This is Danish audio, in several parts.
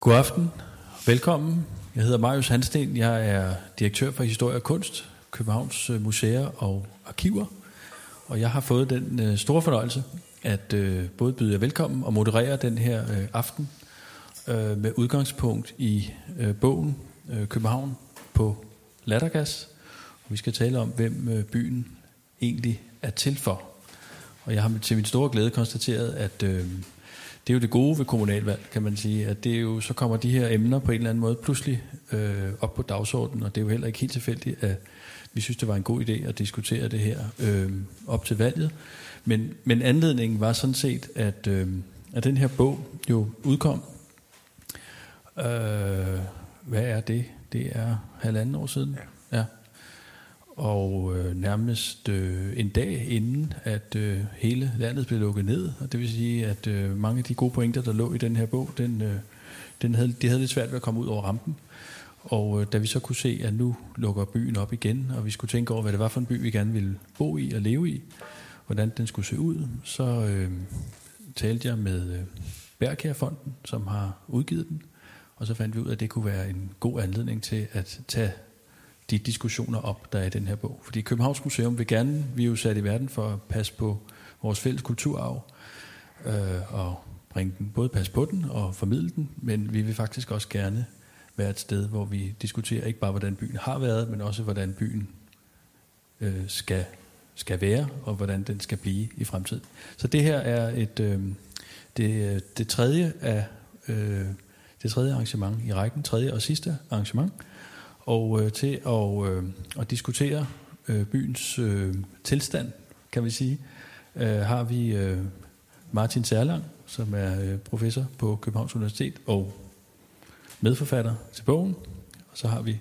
God aften. Velkommen. Jeg hedder Marius Hansten. Jeg er direktør for Historie og Kunst, Københavns øh, Museer og Arkiver. Og jeg har fået den øh, store fornøjelse at øh, både byde jer velkommen og moderere den her øh, aften øh, med udgangspunkt i øh, bogen øh, København på lattergas. Og vi skal tale om, hvem øh, byen egentlig er til for. Og jeg har til min store glæde konstateret, at øh, det er jo det gode ved kommunalvalg, kan man sige, at det er jo, så kommer de her emner på en eller anden måde pludselig øh, op på dagsordenen, og det er jo heller ikke helt tilfældigt, at vi synes, det var en god idé at diskutere det her øh, op til valget. Men, men anledningen var sådan set, at, øh, at den her bog jo udkom. Øh, hvad er det? Det er halvanden år siden. Ja. ja. Og øh, nærmest øh, en dag inden, at øh, hele landet blev lukket ned. Og det vil sige, at øh, mange af de gode pointer, der lå i den her bog, den, øh, den havde, de havde lidt svært ved at komme ud over rampen. Og øh, da vi så kunne se, at nu lukker byen op igen, og vi skulle tænke over, hvad det var for en by, vi gerne ville bo i og leve i, hvordan den skulle se ud, så øh, talte jeg med øh, Bergkærfonden, som har udgivet den, og så fandt vi ud af, at det kunne være en god anledning til at tage de diskussioner op, der er i den her bog. Fordi Københavns Museum vil gerne, vi er jo sat i verden for at passe på vores fælles kulturarv, øh, og bringe den, både passe på den og formidle den, men vi vil faktisk også gerne være et sted, hvor vi diskuterer ikke bare, hvordan byen har været, men også, hvordan byen øh, skal, skal være, og hvordan den skal blive i fremtiden. Så det her er et, øh, det, øh, det tredje af øh, det tredje arrangement i rækken, tredje og sidste arrangement, og øh, til at, øh, at diskutere øh, byens øh, tilstand, kan vi sige, øh, har vi øh, Martin Særlang, som er øh, professor på Københavns Universitet og medforfatter til bogen. Og så har vi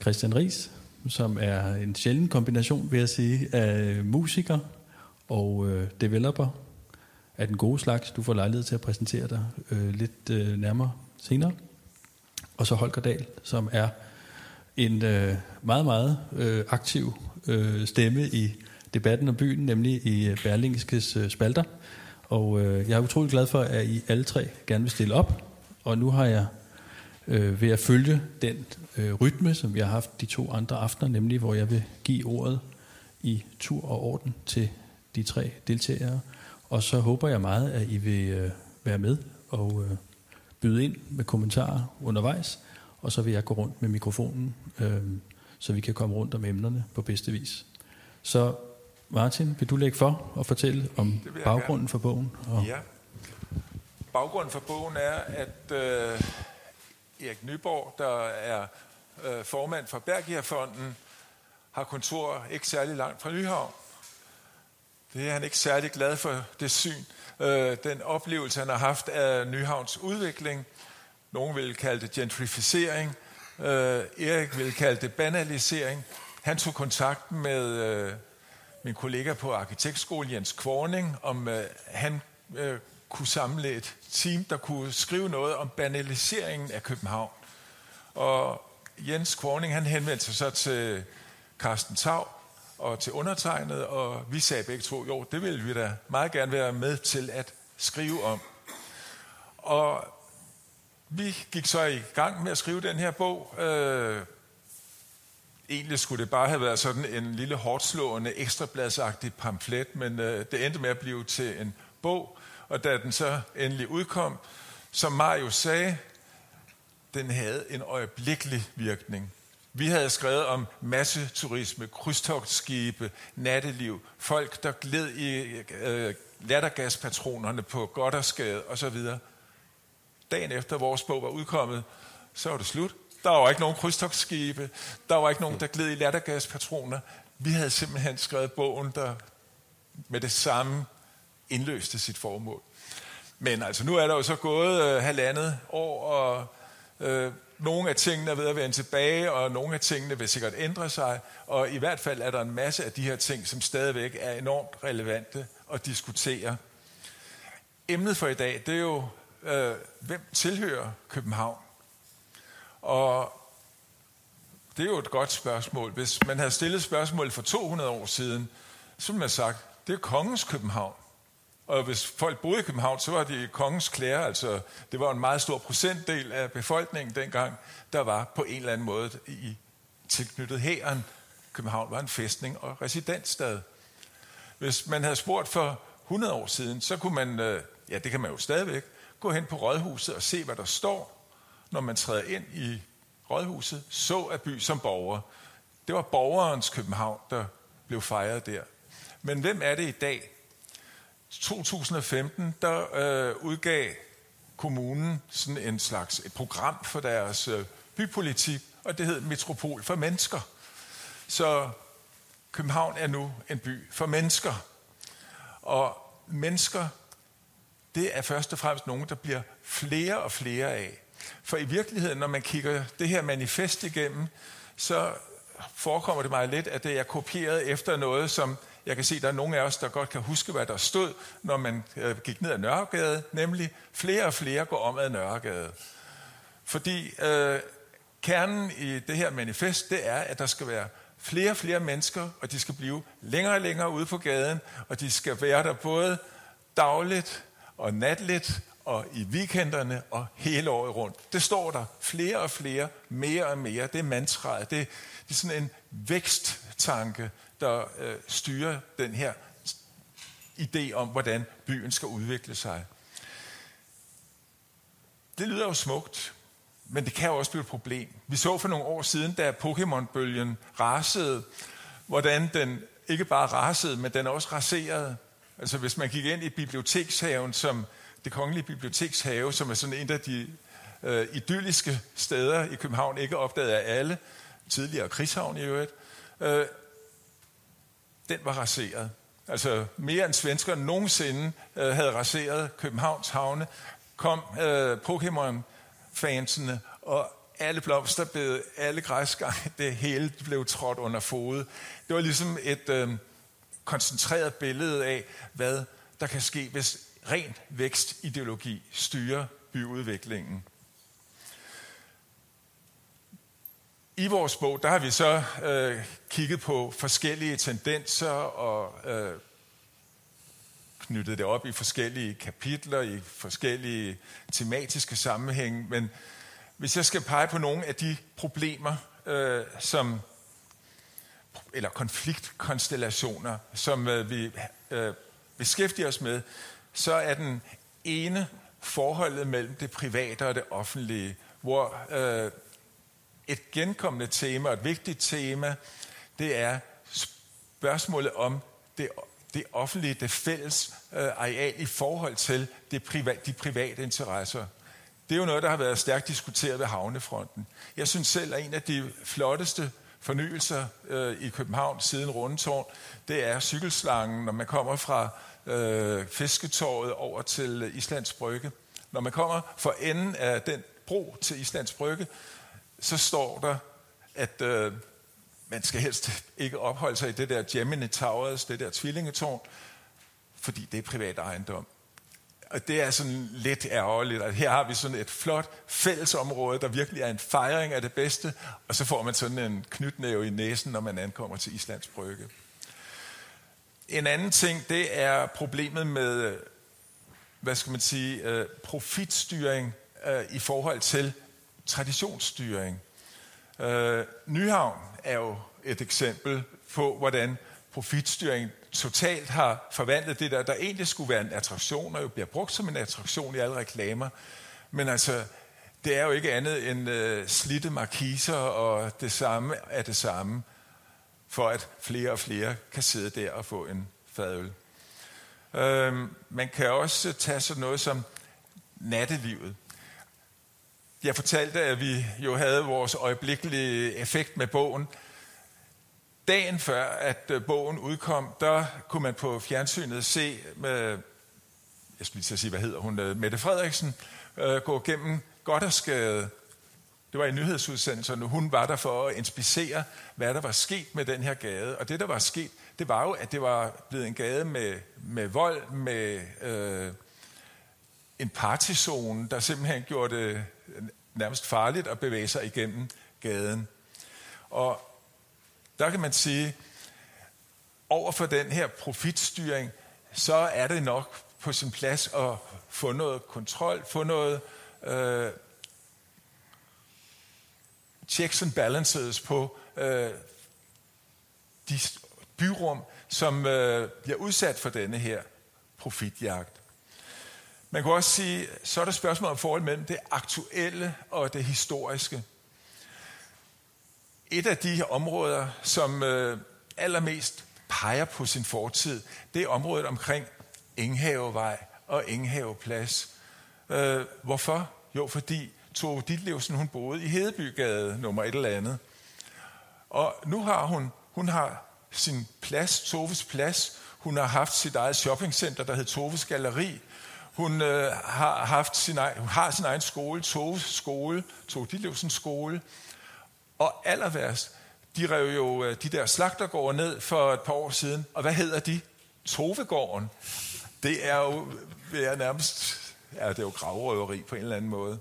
Christian Ries, som er en sjælden kombination, vil jeg sige, af musiker og øh, developer af den gode slags. Du får lejlighed til at præsentere dig øh, lidt øh, nærmere senere. Og så Holger Dahl, som er en øh, meget, meget øh, aktiv øh, stemme i debatten om byen, nemlig i øh, Berlingskes øh, spalter. Og øh, jeg er utrolig glad for, at I alle tre gerne vil stille op. Og nu har jeg øh, ved at følge den øh, rytme, som vi har haft de to andre aftener, nemlig hvor jeg vil give ordet i tur og orden til de tre deltagere. Og så håber jeg meget, at I vil øh, være med og øh, byde ind med kommentarer undervejs og så vil jeg gå rundt med mikrofonen, øh, så vi kan komme rundt om emnerne på bedste vis. Så Martin, vil du lægge for og fortælle om baggrunden gerne. for bogen? Og ja. Baggrunden for bogen er, at øh, Erik Nyborg, der er øh, formand for Bergierfonden, har kontor ikke særlig langt fra Nyhavn. Det er han ikke særlig glad for, det syn. Øh, den oplevelse, han har haft af Nyhavns udvikling – nogen vil kalde det gentrificering. Øh, Erik vil kalde det banalisering. Han tog kontakt med øh, min kollega på arkitektskolen, Jens Kvorning, om øh, han øh, kunne samle et team, der kunne skrive noget om banaliseringen af København. Og Jens Kvorning, han henvendte sig så til Carsten Tav og til undertegnet, og vi sagde begge to, jo, det vil vi da meget gerne være med til at skrive om. Og vi gik så i gang med at skrive den her bog. Øh, egentlig skulle det bare have været sådan en lille hårdslående, ekstrabladsagtig pamflet, men øh, det endte med at blive til en bog. Og da den så endelig udkom, som Mario sagde, den havde en øjeblikkelig virkning. Vi havde skrevet om masseturisme, krydstogtskibe, natteliv, folk, der gled i øh, lattergaspatronerne på Goddersgade osv dagen efter vores bog var udkommet, så var det slut. Der var ikke nogen krydstogsskibe, der var ikke nogen, der gled i lattergaspatroner. Vi havde simpelthen skrevet bogen, der med det samme indløste sit formål. Men altså, nu er der jo så gået øh, halvandet år, og øh, nogle af tingene er ved at vende tilbage, og nogle af tingene vil sikkert ændre sig, og i hvert fald er der en masse af de her ting, som stadigvæk er enormt relevante at diskutere. Emnet for i dag, det er jo øh, hvem tilhører København? Og det er jo et godt spørgsmål. Hvis man havde stillet spørgsmålet for 200 år siden, så ville man have sagt, det er kongens København. Og hvis folk boede i København, så var det kongens klæder, altså det var en meget stor procentdel af befolkningen dengang, der var på en eller anden måde i tilknyttet hæren. København var en fæstning og residensstad. Hvis man havde spurgt for 100 år siden, så kunne man, øh, ja det kan man jo stadigvæk, gå hen på rådhuset og se, hvad der står, når man træder ind i rådhuset, så af by som borger. Det var borgerens København, der blev fejret der. Men hvem er det i dag? 2015, der øh, udgav kommunen sådan en slags et program for deres øh, bypolitik, og det hed Metropol for Mennesker. Så København er nu en by for mennesker. Og mennesker, det er først og fremmest nogen, der bliver flere og flere af. For i virkeligheden, når man kigger det her manifest igennem, så forekommer det mig lidt, at det er kopieret efter noget, som jeg kan se, at der er nogle af os, der godt kan huske, hvad der stod, når man øh, gik ned ad Nørregade, nemlig flere og flere går om ad Nørregade. Fordi øh, kernen i det her manifest, det er, at der skal være flere og flere mennesker, og de skal blive længere og længere ude på gaden, og de skal være der både dagligt og natligt, og i weekenderne og hele året rundt. Det står der flere og flere, mere og mere. Det er mantraet. Det, det er sådan en væksttanke, der øh, styrer den her idé om, hvordan byen skal udvikle sig. Det lyder jo smukt, men det kan jo også blive et problem. Vi så for nogle år siden, da Pokémon-bølgen rasede, hvordan den ikke bare rasede, men den også raserede. Altså hvis man gik ind i bibliotekshaven, som det kongelige bibliotekshave, som er sådan en af de øh, idylliske steder i København, ikke opdaget af alle, tidligere krigshavn i øvrigt, øh, den var raseret. Altså mere end svenskerne nogensinde øh, havde raseret Københavns havne, kom øh, Pokémon-fansene, og alle blomster blev, alle græsgange, det hele blev trådt under fod. Det var ligesom et øh, koncentreret billede af, hvad der kan ske, hvis ren vækstideologi styrer byudviklingen. I vores bog, der har vi så øh, kigget på forskellige tendenser og øh, knyttet det op i forskellige kapitler, i forskellige tematiske sammenhænge. Men hvis jeg skal pege på nogle af de problemer, øh, som eller konfliktkonstellationer, som øh, vi øh, beskæftiger os med, så er den ene forholdet mellem det private og det offentlige, hvor øh, et genkommende tema, et vigtigt tema, det er spørgsmålet om det, det offentlige, det fælles øh, areal i forhold til det privat, de private interesser. Det er jo noget, der har været stærkt diskuteret ved havnefronten. Jeg synes selv, at en af de flotteste fornyelser øh, i København siden Rundetårn, det er cykelslangen, når man kommer fra øh, fisketorvet over til Islands Brygge. Når man kommer for enden af den bro til Islands Brygge, så står der, at øh, man skal helst ikke opholde sig i det der Gemini Towers, det der tvillingetårn, fordi det er privat ejendom. Og det er sådan lidt ærgerligt, at her har vi sådan et flot fællesområde, der virkelig er en fejring af det bedste, og så får man sådan en knytnæve i næsen, når man ankommer til Islands Brygge. En anden ting, det er problemet med, hvad skal man sige, øh, profitstyring øh, i forhold til traditionsstyring. Øh, Nyhavn er jo et eksempel på, hvordan profitstyring totalt har forvandlet det der, der egentlig skulle være en attraktion, og jo bliver brugt som en attraktion i alle reklamer. Men altså, det er jo ikke andet end øh, slitte markiser, og det samme er det samme for at flere og flere kan sidde der og få en fadøl. Øhm, man kan også tage sådan noget som nattelivet. Jeg fortalte, at vi jo havde vores øjeblikkelige effekt med bogen. Dagen før, at øh, bogen udkom, der kunne man på fjernsynet se med, jeg skulle lige sige, hvad hedder hun, øh, Mette Frederiksen, øh, gå gennem Goddersgade det var i nyhedsudsendelserne. Hun var der for at inspicere, hvad der var sket med den her gade. Og det, der var sket, det var jo, at det var blevet en gade med, med vold, med øh, en partizone, der simpelthen gjorde det nærmest farligt at bevæge sig igennem gaden. Og der kan man sige, over for den her profitstyring, så er det nok på sin plads at få noget kontrol, få noget øh, checks and balances på øh, de byrum, som øh, bliver udsat for denne her profitjagt. Man kan også sige, så er der spørgsmål om forholdet mellem det aktuelle og det historiske. Et af de områder, som øh, allermest peger på sin fortid, det er området omkring Enghavevej og Enghaveplads. Øh, hvorfor? Jo, fordi Tove Ditlevsen, hun boede i Hedebygade nummer et eller andet. Og nu har hun, hun har sin plads, Toves plads. Hun har haft sit eget shoppingcenter, der hedder Toves Galeri. Hun øh, har haft sin egen, hun har sin egen skole, Toves skole, Tove Ditlevsens skole. Og aller værst, de rev jo øh, de der slagtergårde ned for et par år siden. Og hvad hedder de? Tovegården. Det er jo vil jeg nærmest, ja, det er jo gravrøveri på en eller anden måde.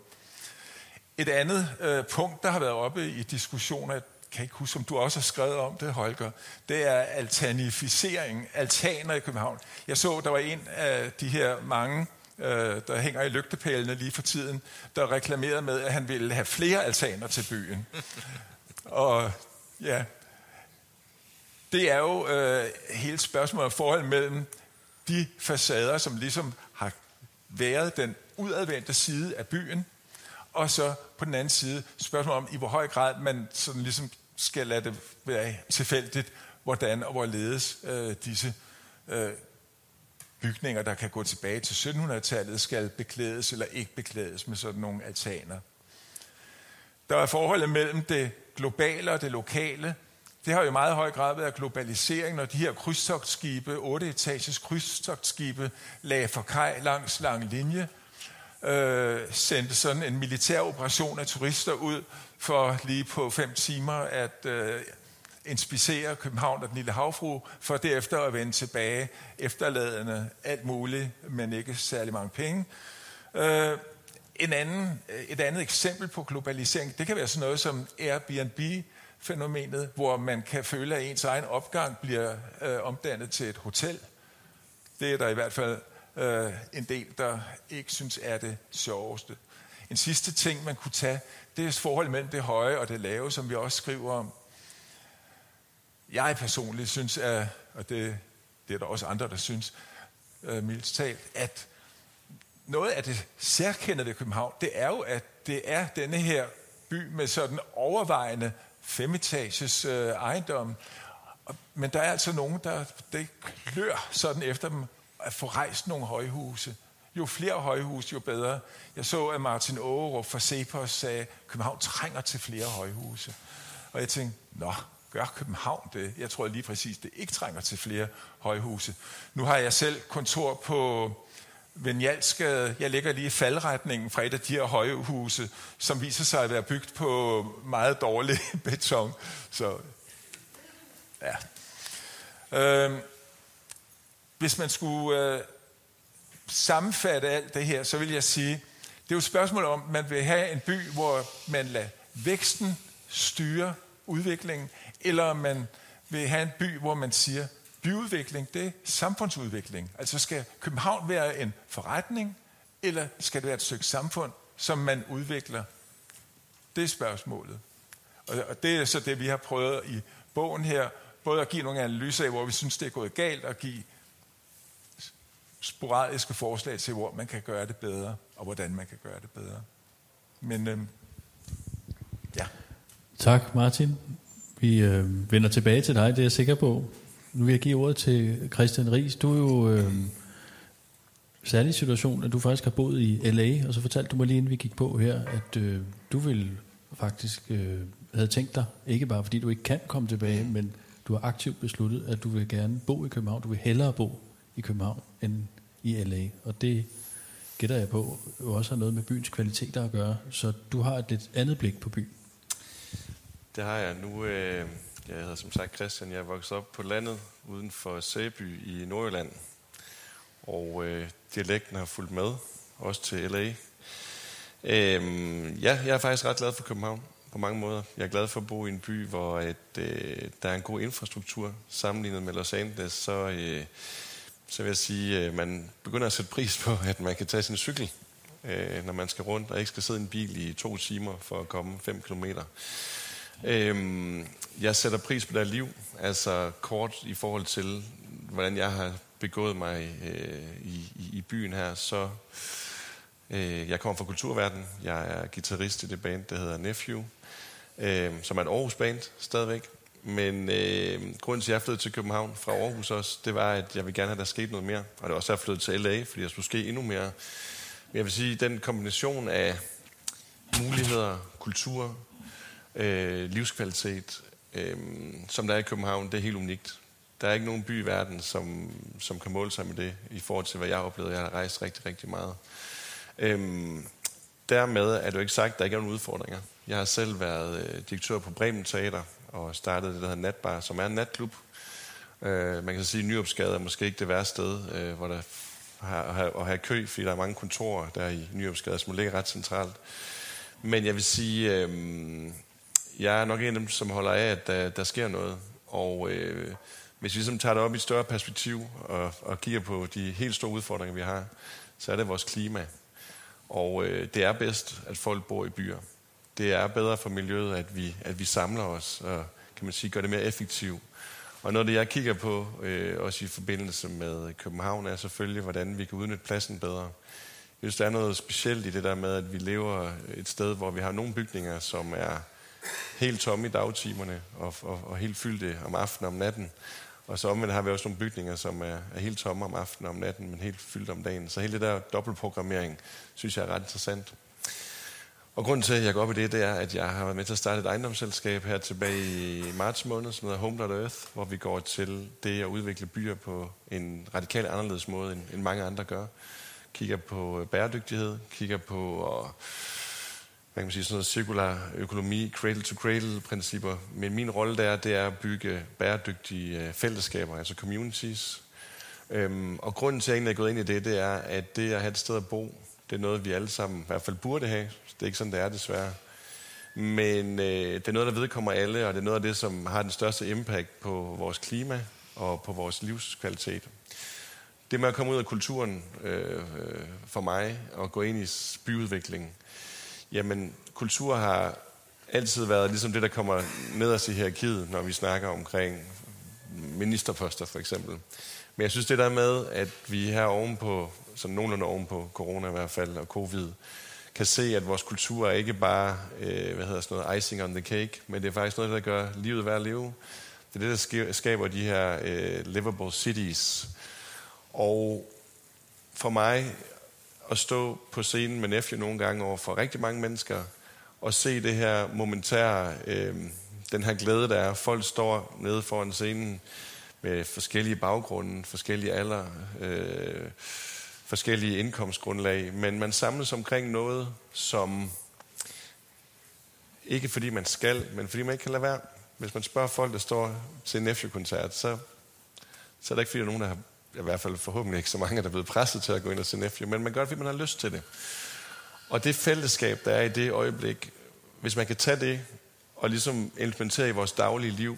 Et andet øh, punkt, der har været oppe i diskussioner, jeg kan ikke huske, om du også har skrevet om det, Holger, det er altanificering, altaner i København. Jeg så, der var en af de her mange, øh, der hænger i lygtepælene lige for tiden, der reklamerede med, at han ville have flere altaner til byen. Og ja, det er jo øh, hele spørgsmålet om forhold mellem de facader, som ligesom har været den udadvendte side af byen, og så på den anden side spørgsmål om, i hvor høj grad man sådan ligesom skal lade det være tilfældigt, hvordan og hvorledes øh, disse øh, bygninger, der kan gå tilbage til 1700-tallet, skal beklædes eller ikke beklædes med sådan nogle altaner. Der er forholdet mellem det globale og det lokale. Det har jo i meget høj grad været globalisering, når de her krydstogtskibe, 8-etages krydstogtskibe, lagde for kaj langs lang linje, øh, sendte sådan en militær operation af turister ud for lige på fem timer at øh, inspicere København og den lille havfru, for derefter at vende tilbage efterladende alt muligt, men ikke særlig mange penge. Øh, en anden, et andet eksempel på globalisering, det kan være sådan noget som Airbnb-fænomenet, hvor man kan føle, at ens egen opgang bliver øh, omdannet til et hotel. Det er der i hvert fald øh, en del, der ikke synes er det sjoveste. En sidste ting, man kunne tage, det er forholdet mellem det høje og det lave, som vi også skriver om. Jeg personligt synes, at, og det, det er der også andre, der synes, øh, mildt talt, at noget af det særkendte ved København, det er jo, at det er denne her by med sådan overvejende femetages øh, ejendom. Men der er altså nogen, der det klør sådan efter dem at få rejst nogle højhuse. Jo flere højhuse, jo bedre. Jeg så, at Martin Aarup fra Cepos sagde, at København trænger til flere højhuse. Og jeg tænkte, nå, gør København det? Jeg tror lige præcis, det ikke trænger til flere højhuse. Nu har jeg selv kontor på Venjalsgade. Jeg ligger lige i faldretningen fra et af de her højhuse, som viser sig at være bygget på meget dårlig beton. Så ja. Øhm, hvis man skulle øh, sammenfatte alt det her, så vil jeg sige, det er jo et spørgsmål om, man vil have en by, hvor man lader væksten styre udviklingen, eller man vil have en by, hvor man siger, byudvikling, det er samfundsudvikling. Altså skal København være en forretning, eller skal det være et stykke samfund, som man udvikler? Det er spørgsmålet. Og det er så det, vi har prøvet i bogen her, både at give nogle analyser af, hvor vi synes, det er gået galt, og give sporadiske forslag til, hvor man kan gøre det bedre, og hvordan man kan gøre det bedre. Men øhm, ja. Tak, Martin. Vi øh, vender tilbage til dig, det er jeg sikker på. Nu vil jeg give ordet til Christian Ries. Du er jo øh, særlig situation, at du faktisk har boet i L.A., og så fortalte du mig lige inden vi gik på her, at øh, du vil faktisk øh, havde tænkt dig, ikke bare fordi du ikke kan komme tilbage, men du har aktivt besluttet, at du vil gerne bo i København. Du vil hellere bo i København end i LA. Og det gætter jeg på jo også har noget med byens kvaliteter at gøre. Så du har et lidt andet blik på byen. Det har jeg. Nu, øh, jeg hedder som sagt Christian. Jeg er vokset op på landet uden for Sæby i Nordjylland. Og øh, dialekten har fulgt med, også til LA. Øh, ja, jeg er faktisk ret glad for København på mange måder. Jeg er glad for at bo i en by, hvor at, øh, der er en god infrastruktur. Sammenlignet med Los Angeles, så... Øh, så vil jeg sige, at man begynder at sætte pris på, at man kan tage sin cykel, øh, når man skal rundt, og ikke skal sidde i en bil i to timer for at komme 5 kilometer. Øhm, jeg sætter pris på det liv, altså kort i forhold til, hvordan jeg har begået mig øh, i, i, i byen her, så øh, jeg kommer fra kulturverdenen. Jeg er guitarist i det band, der hedder Nephew, øh, som er et Aarhus band stadigvæk. Men øh, grunden til, at jeg flyttede til København fra Aarhus også, det var, at jeg ville gerne have, at der skete noget mere. Og det var også, at jeg flyttede til LA, fordi jeg skulle ske endnu mere. Men jeg vil sige, den kombination af muligheder, kultur, øh, livskvalitet, øh, som der er i København, det er helt unikt. Der er ikke nogen by i verden, som, som kan måle sig med det, i forhold til, hvad jeg har oplevet. Jeg har rejst rigtig, rigtig meget. Øhm, dermed er det jo ikke sagt, at der ikke er nogen udfordringer. Jeg har selv været øh, direktør på Bremen Teater, og startede det, der hedder Natbar, som er en natklub. Øh, man kan sige, at Nyopsgade er måske ikke det værste sted, øh, hvor der har, har, at have kø, fordi der er mange kontorer der i Nyopsgade, som ligger ret centralt. Men jeg vil sige, øh, jeg er nok en af dem, som holder af, at der, der sker noget. Og øh, hvis vi ligesom tager det op i et større perspektiv og, og kigger på de helt store udfordringer, vi har, så er det vores klima. Og øh, det er bedst, at folk bor i byer. Det er bedre for miljøet, at vi, at vi samler os og kan man sige, gør det mere effektivt. Og noget af det, jeg kigger på, øh, også i forbindelse med København, er selvfølgelig, hvordan vi kan udnytte pladsen bedre. Jeg synes, der er noget specielt i det der med, at vi lever et sted, hvor vi har nogle bygninger, som er helt tomme i dagtimerne og, og, og helt fyldte om aftenen og om natten. Og så omvendt har vi også nogle bygninger, som er, er helt tomme om aftenen og om natten, men helt fyldt om dagen. Så hele det der dobbeltprogrammering, synes jeg er ret interessant. Og grunden til, at jeg går op i det, det er, at jeg har været med til at starte et ejendomsselskab her tilbage i marts måned, som hedder Home Earth, hvor vi går til det at udvikle byer på en radikalt anderledes måde, end, end mange andre gør. Kigger på øh, bæredygtighed, kigger på og, hvad kan man sige, sådan noget cirkulær økonomi, cradle-to-cradle-principper. Men min rolle der, det er at bygge bæredygtige øh, fællesskaber, altså communities. Øhm, og grunden til, at jeg er gået ind i det, det er, at det at have et sted at bo, det er noget, vi alle sammen i hvert fald burde have. Det er ikke sådan, det er desværre. Men øh, det er noget, der vedkommer alle, og det er noget af det, som har den største impact på vores klima og på vores livskvalitet. Det med at komme ud af kulturen øh, øh for mig og gå ind i byudviklingen, jamen kultur har altid været ligesom det, der kommer med os i hierarkiet, når vi snakker omkring ministerposter for eksempel. Men jeg synes det der med, at vi her ovenpå, sådan nogenlunde ovenpå corona i hvert fald, og covid, kan se, at vores kultur er ikke bare, øh, hvad hedder sådan noget, icing on the cake, men det er faktisk noget, der gør livet værd at leve. Det er det, der skaber de her øh, livable cities. Og for mig at stå på scenen med Nephew nogle gange over for rigtig mange mennesker, og se det her momentære, øh, den her glæde, der er. Folk står nede foran scenen med forskellige baggrunde, forskellige alder, øh, forskellige indkomstgrundlag, men man samles omkring noget, som ikke fordi man skal, men fordi man ikke kan lade være. Hvis man spørger folk, der står til en Nephew-koncert, så, så er der ikke fordi, der er nogen, der har, i hvert fald forhåbentlig ikke så mange, der er blevet presset til at gå ind og se Nephew, men man gør det, fordi man har lyst til det. Og det fællesskab, der er i det øjeblik, hvis man kan tage det og ligesom implementere i vores daglige liv,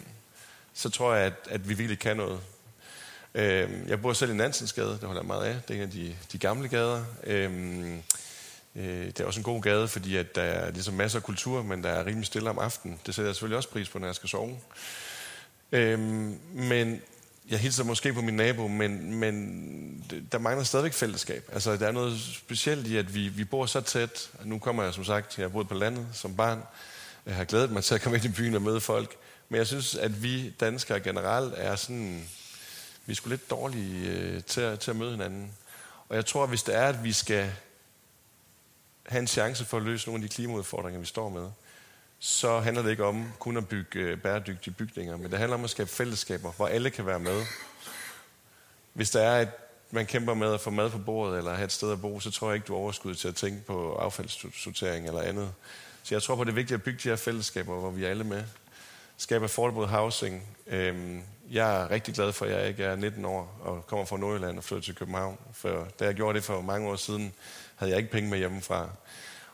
så tror jeg, at, at vi virkelig kan noget. Øh, jeg bor selv i Nansensgade, det holder jeg meget af. Det er en af de, de gamle gader. Øh, øh, det er også en god gade, fordi at der er ligesom masser af kultur, men der er rimelig stille om aftenen. Det sætter jeg selvfølgelig også pris på, når jeg skal sove. Øh, men jeg hilser måske på min nabo, men, men der mangler stadigvæk fællesskab. Altså, der er noget specielt i, at vi, vi bor så tæt. Nu kommer jeg som sagt, jeg har boet på landet som barn. Jeg har glædet mig til at komme ind i byen og møde folk. Men jeg synes, at vi danskere generelt er sådan vi er sgu lidt dårlige øh, til, at, til at møde hinanden. Og jeg tror, at hvis det er, at vi skal have en chance for at løse nogle af de klimaudfordringer, vi står med, så handler det ikke om kun at bygge øh, bæredygtige bygninger, men det handler om at skabe fællesskaber, hvor alle kan være med. Hvis der er, at man kæmper med at få mad på bordet eller have et sted at bo, så tror jeg ikke, du er overskud til at tænke på affaldssortering eller andet. Så jeg tror på, det er vigtigt at bygge de her fællesskaber, hvor vi er alle med. Skabe affordable housing. Øhm, jeg er rigtig glad for, at jeg ikke er 19 år og kommer fra Nordjylland og flytter til København. For da jeg gjorde det for mange år siden, havde jeg ikke penge med hjemmefra.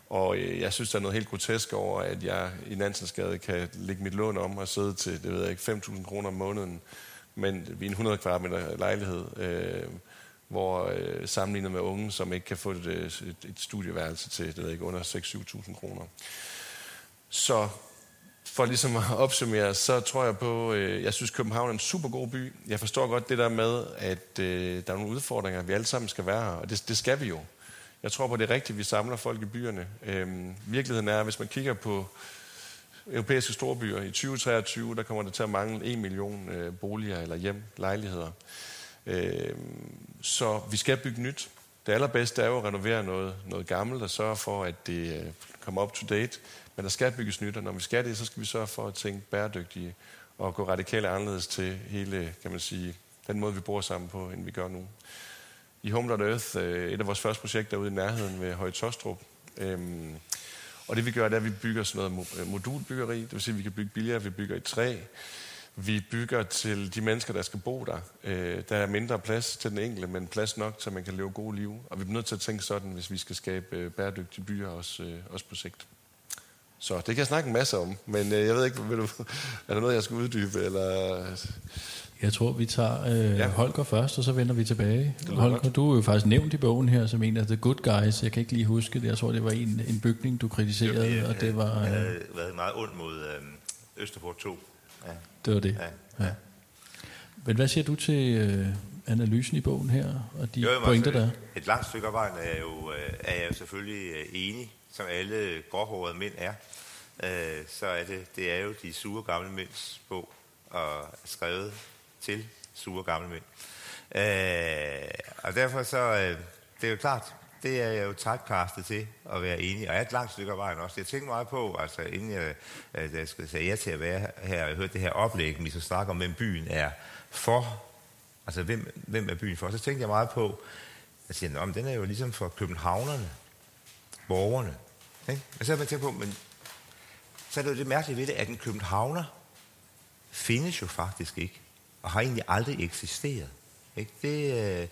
Og øh, jeg synes, der er noget helt grotesk over, at jeg i Nansensgade kan lægge mit lån om og sidde til, det ved jeg ikke, 5.000 kroner om måneden men vi er en 100 kvadratmeter lejlighed, øh, hvor øh, sammenlignet med unge, som ikke kan få et, øh, et, et studieværelse til, det ved ikke, under 6-7.000 kroner. Så for ligesom at opsummere, så tror jeg på, øh, jeg synes København er en super god by. Jeg forstår godt det der med, at øh, der er nogle udfordringer, vi alle sammen skal være her, og det, det skal vi jo. Jeg tror på, det er rigtigt, at vi samler folk i byerne. Øhm, virkeligheden er, hvis man kigger på europæiske storbyer i 2023, der kommer det til at mangle 1 million øh, boliger eller hjem, lejligheder. Øhm, så vi skal bygge nyt. Det allerbedste er jo at renovere noget, noget gammelt og sørge for, at det øh, kommer up to date. Men der skal bygges nyt, og når vi skal det, så skal vi sørge for at tænke bæredygtige og gå radikalt anderledes til hele, kan man sige, den måde, vi bor sammen på, end vi gør nu. I Home Earth, øh, et af vores første projekter ude i nærheden ved Høje Tostrup, øhm, og det vi gør, det er, at vi bygger sådan noget øh, modulbyggeri, det vil sige, at vi kan bygge billigere, vi bygger i træ, vi bygger til de mennesker, der skal bo der. Øh, der er mindre plads til den enkelte, men plads nok, så man kan leve gode liv. Og vi bliver nødt til at tænke sådan, hvis vi skal skabe øh, bæredygtige byer også, øh, også på sigt. Så det kan jeg snakke en masse om, men øh, jeg ved ikke, vil du, er der noget, jeg skal uddybe? Eller? Jeg tror, vi tager øh, ja. Holger først, og så vender vi tilbage. Holger, godt. du er jo faktisk nævnt i bogen her som en af The Good Guys. Jeg kan ikke lige huske det. Jeg tror, det var en, en bygning, du kritiserede. Jeg, og det var, jeg havde været meget ondt mod øh, Østerport 2. Ja. Det var det. Ja. Ja. Men hvad siger du til øh, analysen i bogen her, og de jo, pointer, altså, der Et langt stykke vejen er jo, øh, er jeg jo selvfølgelig øh, enig, som alle gråhårede mænd er. Øh, så er det, det er jo de sure gamle mænds bog, og skrevet til sure gamle mænd. Øh, og derfor så, øh, det er jo klart, det er jeg jo typecastet til at være enig, og jeg er et langt stykke af vejen også. Jeg tænkte meget på, altså inden jeg, øh, jeg skulle sige ja til at være her, og jeg hørte det her oplæg, vi så snakker om, hvem byen er for, altså hvem, hvem er byen for, så tænkte jeg meget på, jeg siger, men den er jo ligesom for københavnerne, borgerne. Ikke? Og så har man tænkt på, men så er det jo det mærkelige ved det, at en københavner findes jo faktisk ikke, og har egentlig aldrig eksisteret. Ikke? Det, øh,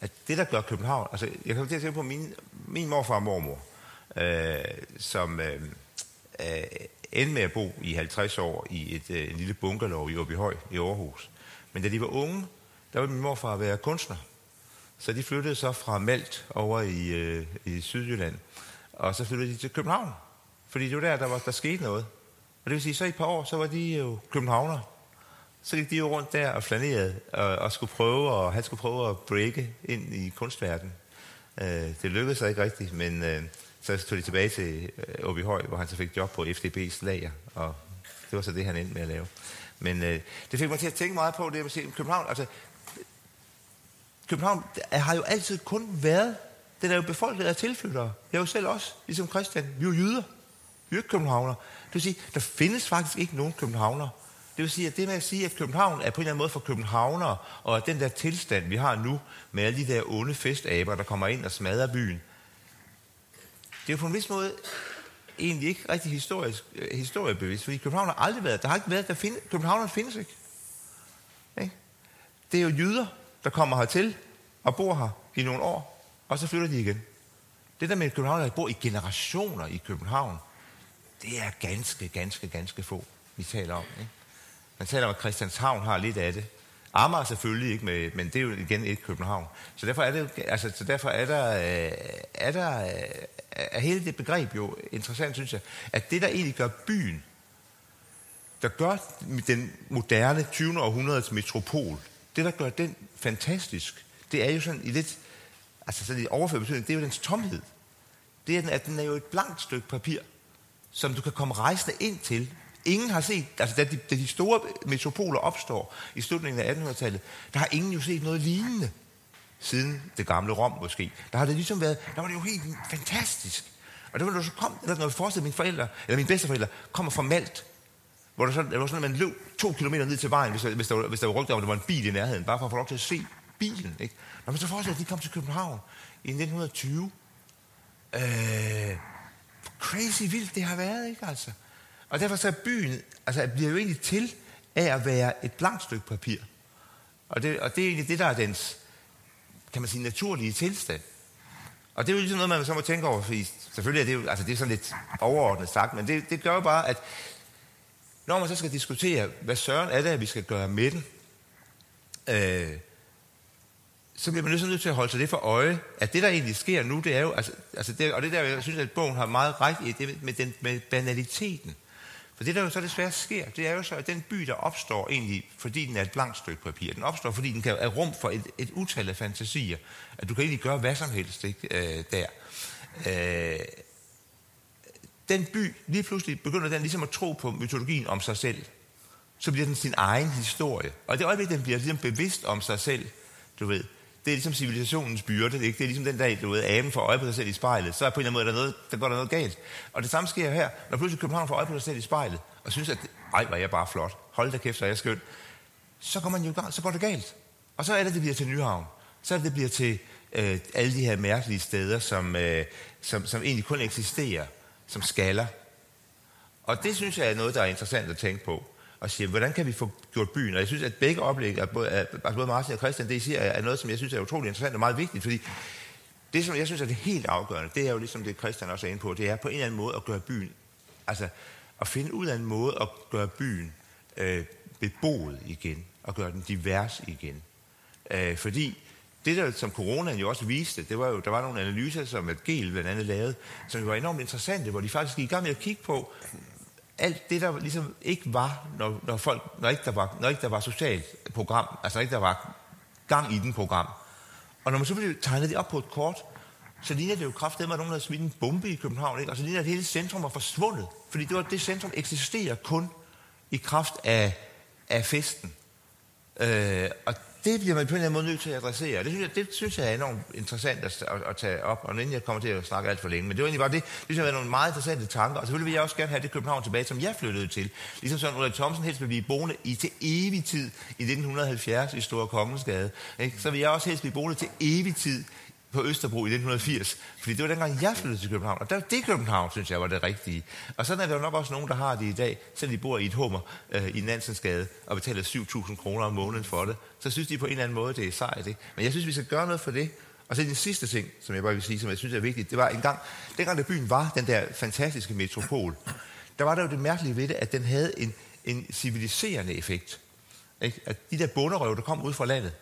at det, der gør København... Altså, jeg kan til at tænke på min, min morfar og mormor, øh, som øh, øh, endte med at bo i 50 år i et øh, en lille bunkerlov i Åbyhøj i Aarhus. Men da de var unge, der ville min morfar være kunstner. Så de flyttede så fra Malt over i, øh, i Sydjylland. Og så flyttede de til København. Fordi det var der, der, var, der skete noget. Og det vil sige, så i et par år, så var de jo københavner. Så gik de jo rundt der og flanerede, og, og skulle prøve, og han skulle prøve at breake ind i kunstverdenen. Øh, det lykkedes så ikke rigtigt, men øh, så tog de tilbage til øh, Høj, hvor han så fik job på FDB's lager, og det var så det, han endte med at lave. Men øh, det fik mig til at tænke meget på det, at se, København, altså, København har jo altid kun været, den er jo befolket af tilflyttere. Jeg er jo selv også, ligesom Christian, vi er jo jyder. Vi er ikke københavner. Det vil sige, der findes faktisk ikke nogen københavner. Det vil sige, at det med at sige, at København er på en eller anden måde for københavnere, og at den der tilstand, vi har nu, med alle de der onde festaber, der kommer ind og smadrer byen, det er jo på en vis måde egentlig ikke rigtig historisk, øh, historiebevidst, fordi København har aldrig været, der har ikke været, der find, København findes ikke. ikke. Det er jo jyder, der kommer hertil og bor her i nogle år, og så flytter de igen. Det der med København, der bor i generationer i København, det er ganske, ganske, ganske få, vi taler om. Ikke? Man taler om, at Christianshavn har lidt af det. Amager selvfølgelig ikke, med, men det er jo igen ikke København. Så derfor er, det, altså, så derfor er der, øh, er der øh, er hele det begreb jo interessant, synes jeg, at det, der egentlig gør byen, der gør den moderne 20. århundredes metropol, det, der gør den fantastisk, det er jo sådan i lidt, altså sådan i overført betydning, det er jo dens tomhed. Det er, at den er jo et blankt stykke papir, som du kan komme rejsende ind til. Ingen har set, altså da de, da de store metropoler opstår i slutningen af 1800-tallet, der har ingen jo set noget lignende siden det gamle Rom måske. Der har det ligesom været, der var det jo helt fantastisk. Og det var, når så kom, når jeg forestillede mine forældre, eller mine bedsteforældre, kommer fra Malt, hvor der, så, der var sådan, at man løb to kilometer ned til vejen, hvis der, hvis der, hvis der var rygter om, at der var en bil i nærheden, bare for at få lov til at se bilen. Ikke? Når man så forestiller, at de kom til København i 1920, øh, crazy vildt det har været, ikke altså? Og derfor så er byen, altså bliver jo egentlig til af at være et blankt stykke papir. Og det, og det er egentlig det, der er dens, kan man sige, naturlige tilstand. Og det er jo ligesom noget, man så må tænke over, fordi selvfølgelig er det jo, altså det er sådan lidt overordnet sagt, men det, det gør jo bare, at når man så skal diskutere, hvad søren er det, at vi skal gøre med den, øh, så bliver man nødt nødt til at holde sig det for øje, at det, der egentlig sker nu, det er jo, altså, altså det, og det der, jeg synes, at bogen har meget ret i, det med, den, med banaliteten. For det, der jo så desværre sker, det er jo så, at den by, der opstår egentlig, fordi den er et blankt stykke papir, den opstår, fordi den kan er rum for et, et utal af fantasier, at du kan egentlig gøre hvad som helst ikke, øh, der. Øh, den by, lige pludselig begynder den ligesom at tro på mytologien om sig selv. Så bliver den sin egen historie. Og det øjeblik, den bliver ligesom bevidst om sig selv, du ved, det er ligesom civilisationens byrde. Ikke? Det er ligesom den dag, du ved, aben får øje på sig selv i spejlet. Så er på en eller anden måde, der, noget, der går der noget galt. Og det samme sker her, når pludselig København får øje på sig selv i spejlet, og synes, at ej, var jeg bare flot. Hold da kæft, så er jeg skøn. Så går man jo så går det galt. Og så er det, det bliver til Nyhavn. Så er det, det bliver til øh, alle de her mærkelige steder, som, øh, som, som egentlig kun eksisterer som skaller. Og det synes jeg er noget, der er interessant at tænke på og siger, hvordan kan vi få gjort byen? Og jeg synes, at begge oplæg, at både, at både Martin og Christian, det I siger, er noget, som jeg synes er utrolig interessant og meget vigtigt, fordi det, som jeg synes er det helt afgørende, det er jo ligesom det, Christian også er inde på, det er på en eller anden måde at gøre byen, altså at finde ud af en måde at gøre byen øh, beboet igen, og gøre den divers igen. Øh, fordi det, der, som coronaen jo også viste, det var jo, der var nogle analyser, som et GEL blandt andet lavede, som var enormt interessante, hvor de faktisk gik i gang med at kigge på, alt det, der ligesom ikke var, når, når, folk, når, ikke der var, når ikke der var socialt program, altså når ikke der var gang i den program. Og når man så tegnede det op på et kort, så ligner det jo kraft, at nogen havde smidt en bombe i København, ikke? og så ligner det, at hele centrum var forsvundet. Fordi det var det centrum eksisterer kun i kraft af, af festen. Øh, og det bliver man på en eller anden måde nødt til at adressere. Det synes jeg, det synes jeg er enormt interessant at, at, at tage op, og inden jeg kommer til at snakke alt for længe. Men det var egentlig bare det, det synes jeg var nogle meget interessante tanker, og selvfølgelig vil jeg også gerne have det København tilbage, som jeg flyttede til. Ligesom sådan Ulrik Thomsen helst vil blive boende i til evig tid i 1970 i Store Kongensgade. Ikke? Så vil jeg også helst blive boende til evig tid på Østerbro i 1980. Fordi det var dengang, jeg flyttede til København. Og der, det København, synes jeg, var det rigtige. Og sådan er der jo nok også nogen, der har det i dag, selvom de bor i et hummer øh, i Nansensgade og betaler 7.000 kroner om måneden for det. Så synes de på en eller anden måde, det er sejt. Ikke? Men jeg synes, vi skal gøre noget for det. Og så den sidste ting, som jeg bare vil sige, som jeg synes er vigtigt, det var en gang, dengang da byen var den der fantastiske metropol, der var der jo det mærkelige ved det, at den havde en, en civiliserende effekt. Ikke? At de der bunderøv, der kom ud fra landet,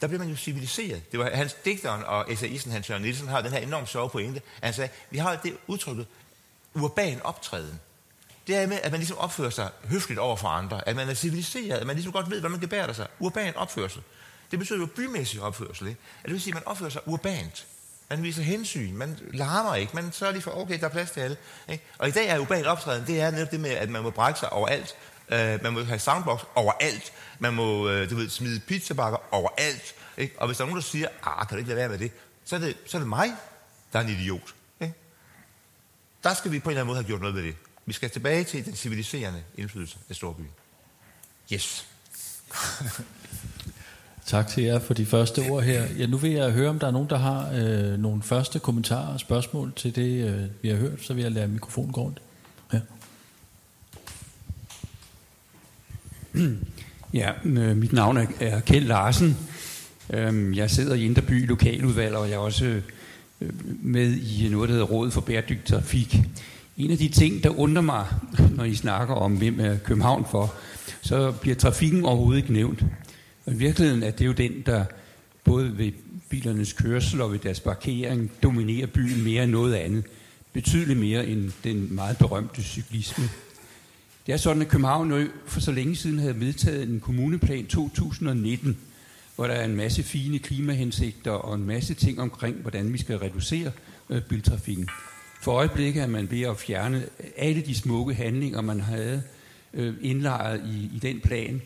der blev man jo civiliseret. Det var hans digteren og essayisten Hans Jørgen Nielsen har den her enormt sjove pointe. Han sagde, vi har det udtrykket urban optræden. Det er med, at man ligesom opfører sig høfligt over for andre. At man er civiliseret. At man ligesom godt ved, hvad man gebærer sig. Urban opførsel. Det betyder jo bymæssig opførsel. Ikke? At det vil sige, at man opfører sig urbant. Man viser hensyn. Man larmer ikke. Man sørger lige for, okay, der er plads til alle. Ikke? Og i dag er urban optræden, det er netop det med, at man må brække sig overalt. Øh, man må have soundbox overalt. Man må øh, du ved, smide pizzabakker overalt. Ikke? Og hvis der er nogen, der siger, ah, kan du ikke lade være med det, så er det, så er det mig, der er en idiot. Ikke? Der skal vi på en eller anden måde have gjort noget ved det. Vi skal tilbage til den civiliserende indflydelse af storbyen. Yes. tak til jer for de første ord her. Ja, nu vil jeg høre, om der er nogen, der har øh, nogle første kommentarer og spørgsmål til det, øh, vi har hørt. Så vil jeg lade mikrofonen gå rundt. Ja, øh, mit navn er Kjeld Larsen. Øhm, jeg sidder i Inderby lokaludvalg, og jeg er også øh, med i noget, der hedder Rådet for Bæredygtig Trafik. En af de ting, der undrer mig, når I snakker om, hvem er København for, så bliver trafikken overhovedet ikke nævnt. Og i virkeligheden er det jo den, der både ved bilernes kørsel og ved deres parkering dominerer byen mere end noget andet. Betydeligt mere end den meget berømte cyklisme. Det er sådan, at København for så længe siden havde vedtaget en kommuneplan 2019, hvor der er en masse fine klimahensigter og en masse ting omkring, hvordan vi skal reducere øh, biltrafikken. For øjeblikket er man ved at fjerne alle de smukke handlinger, man havde øh, indlejret i, i den plan.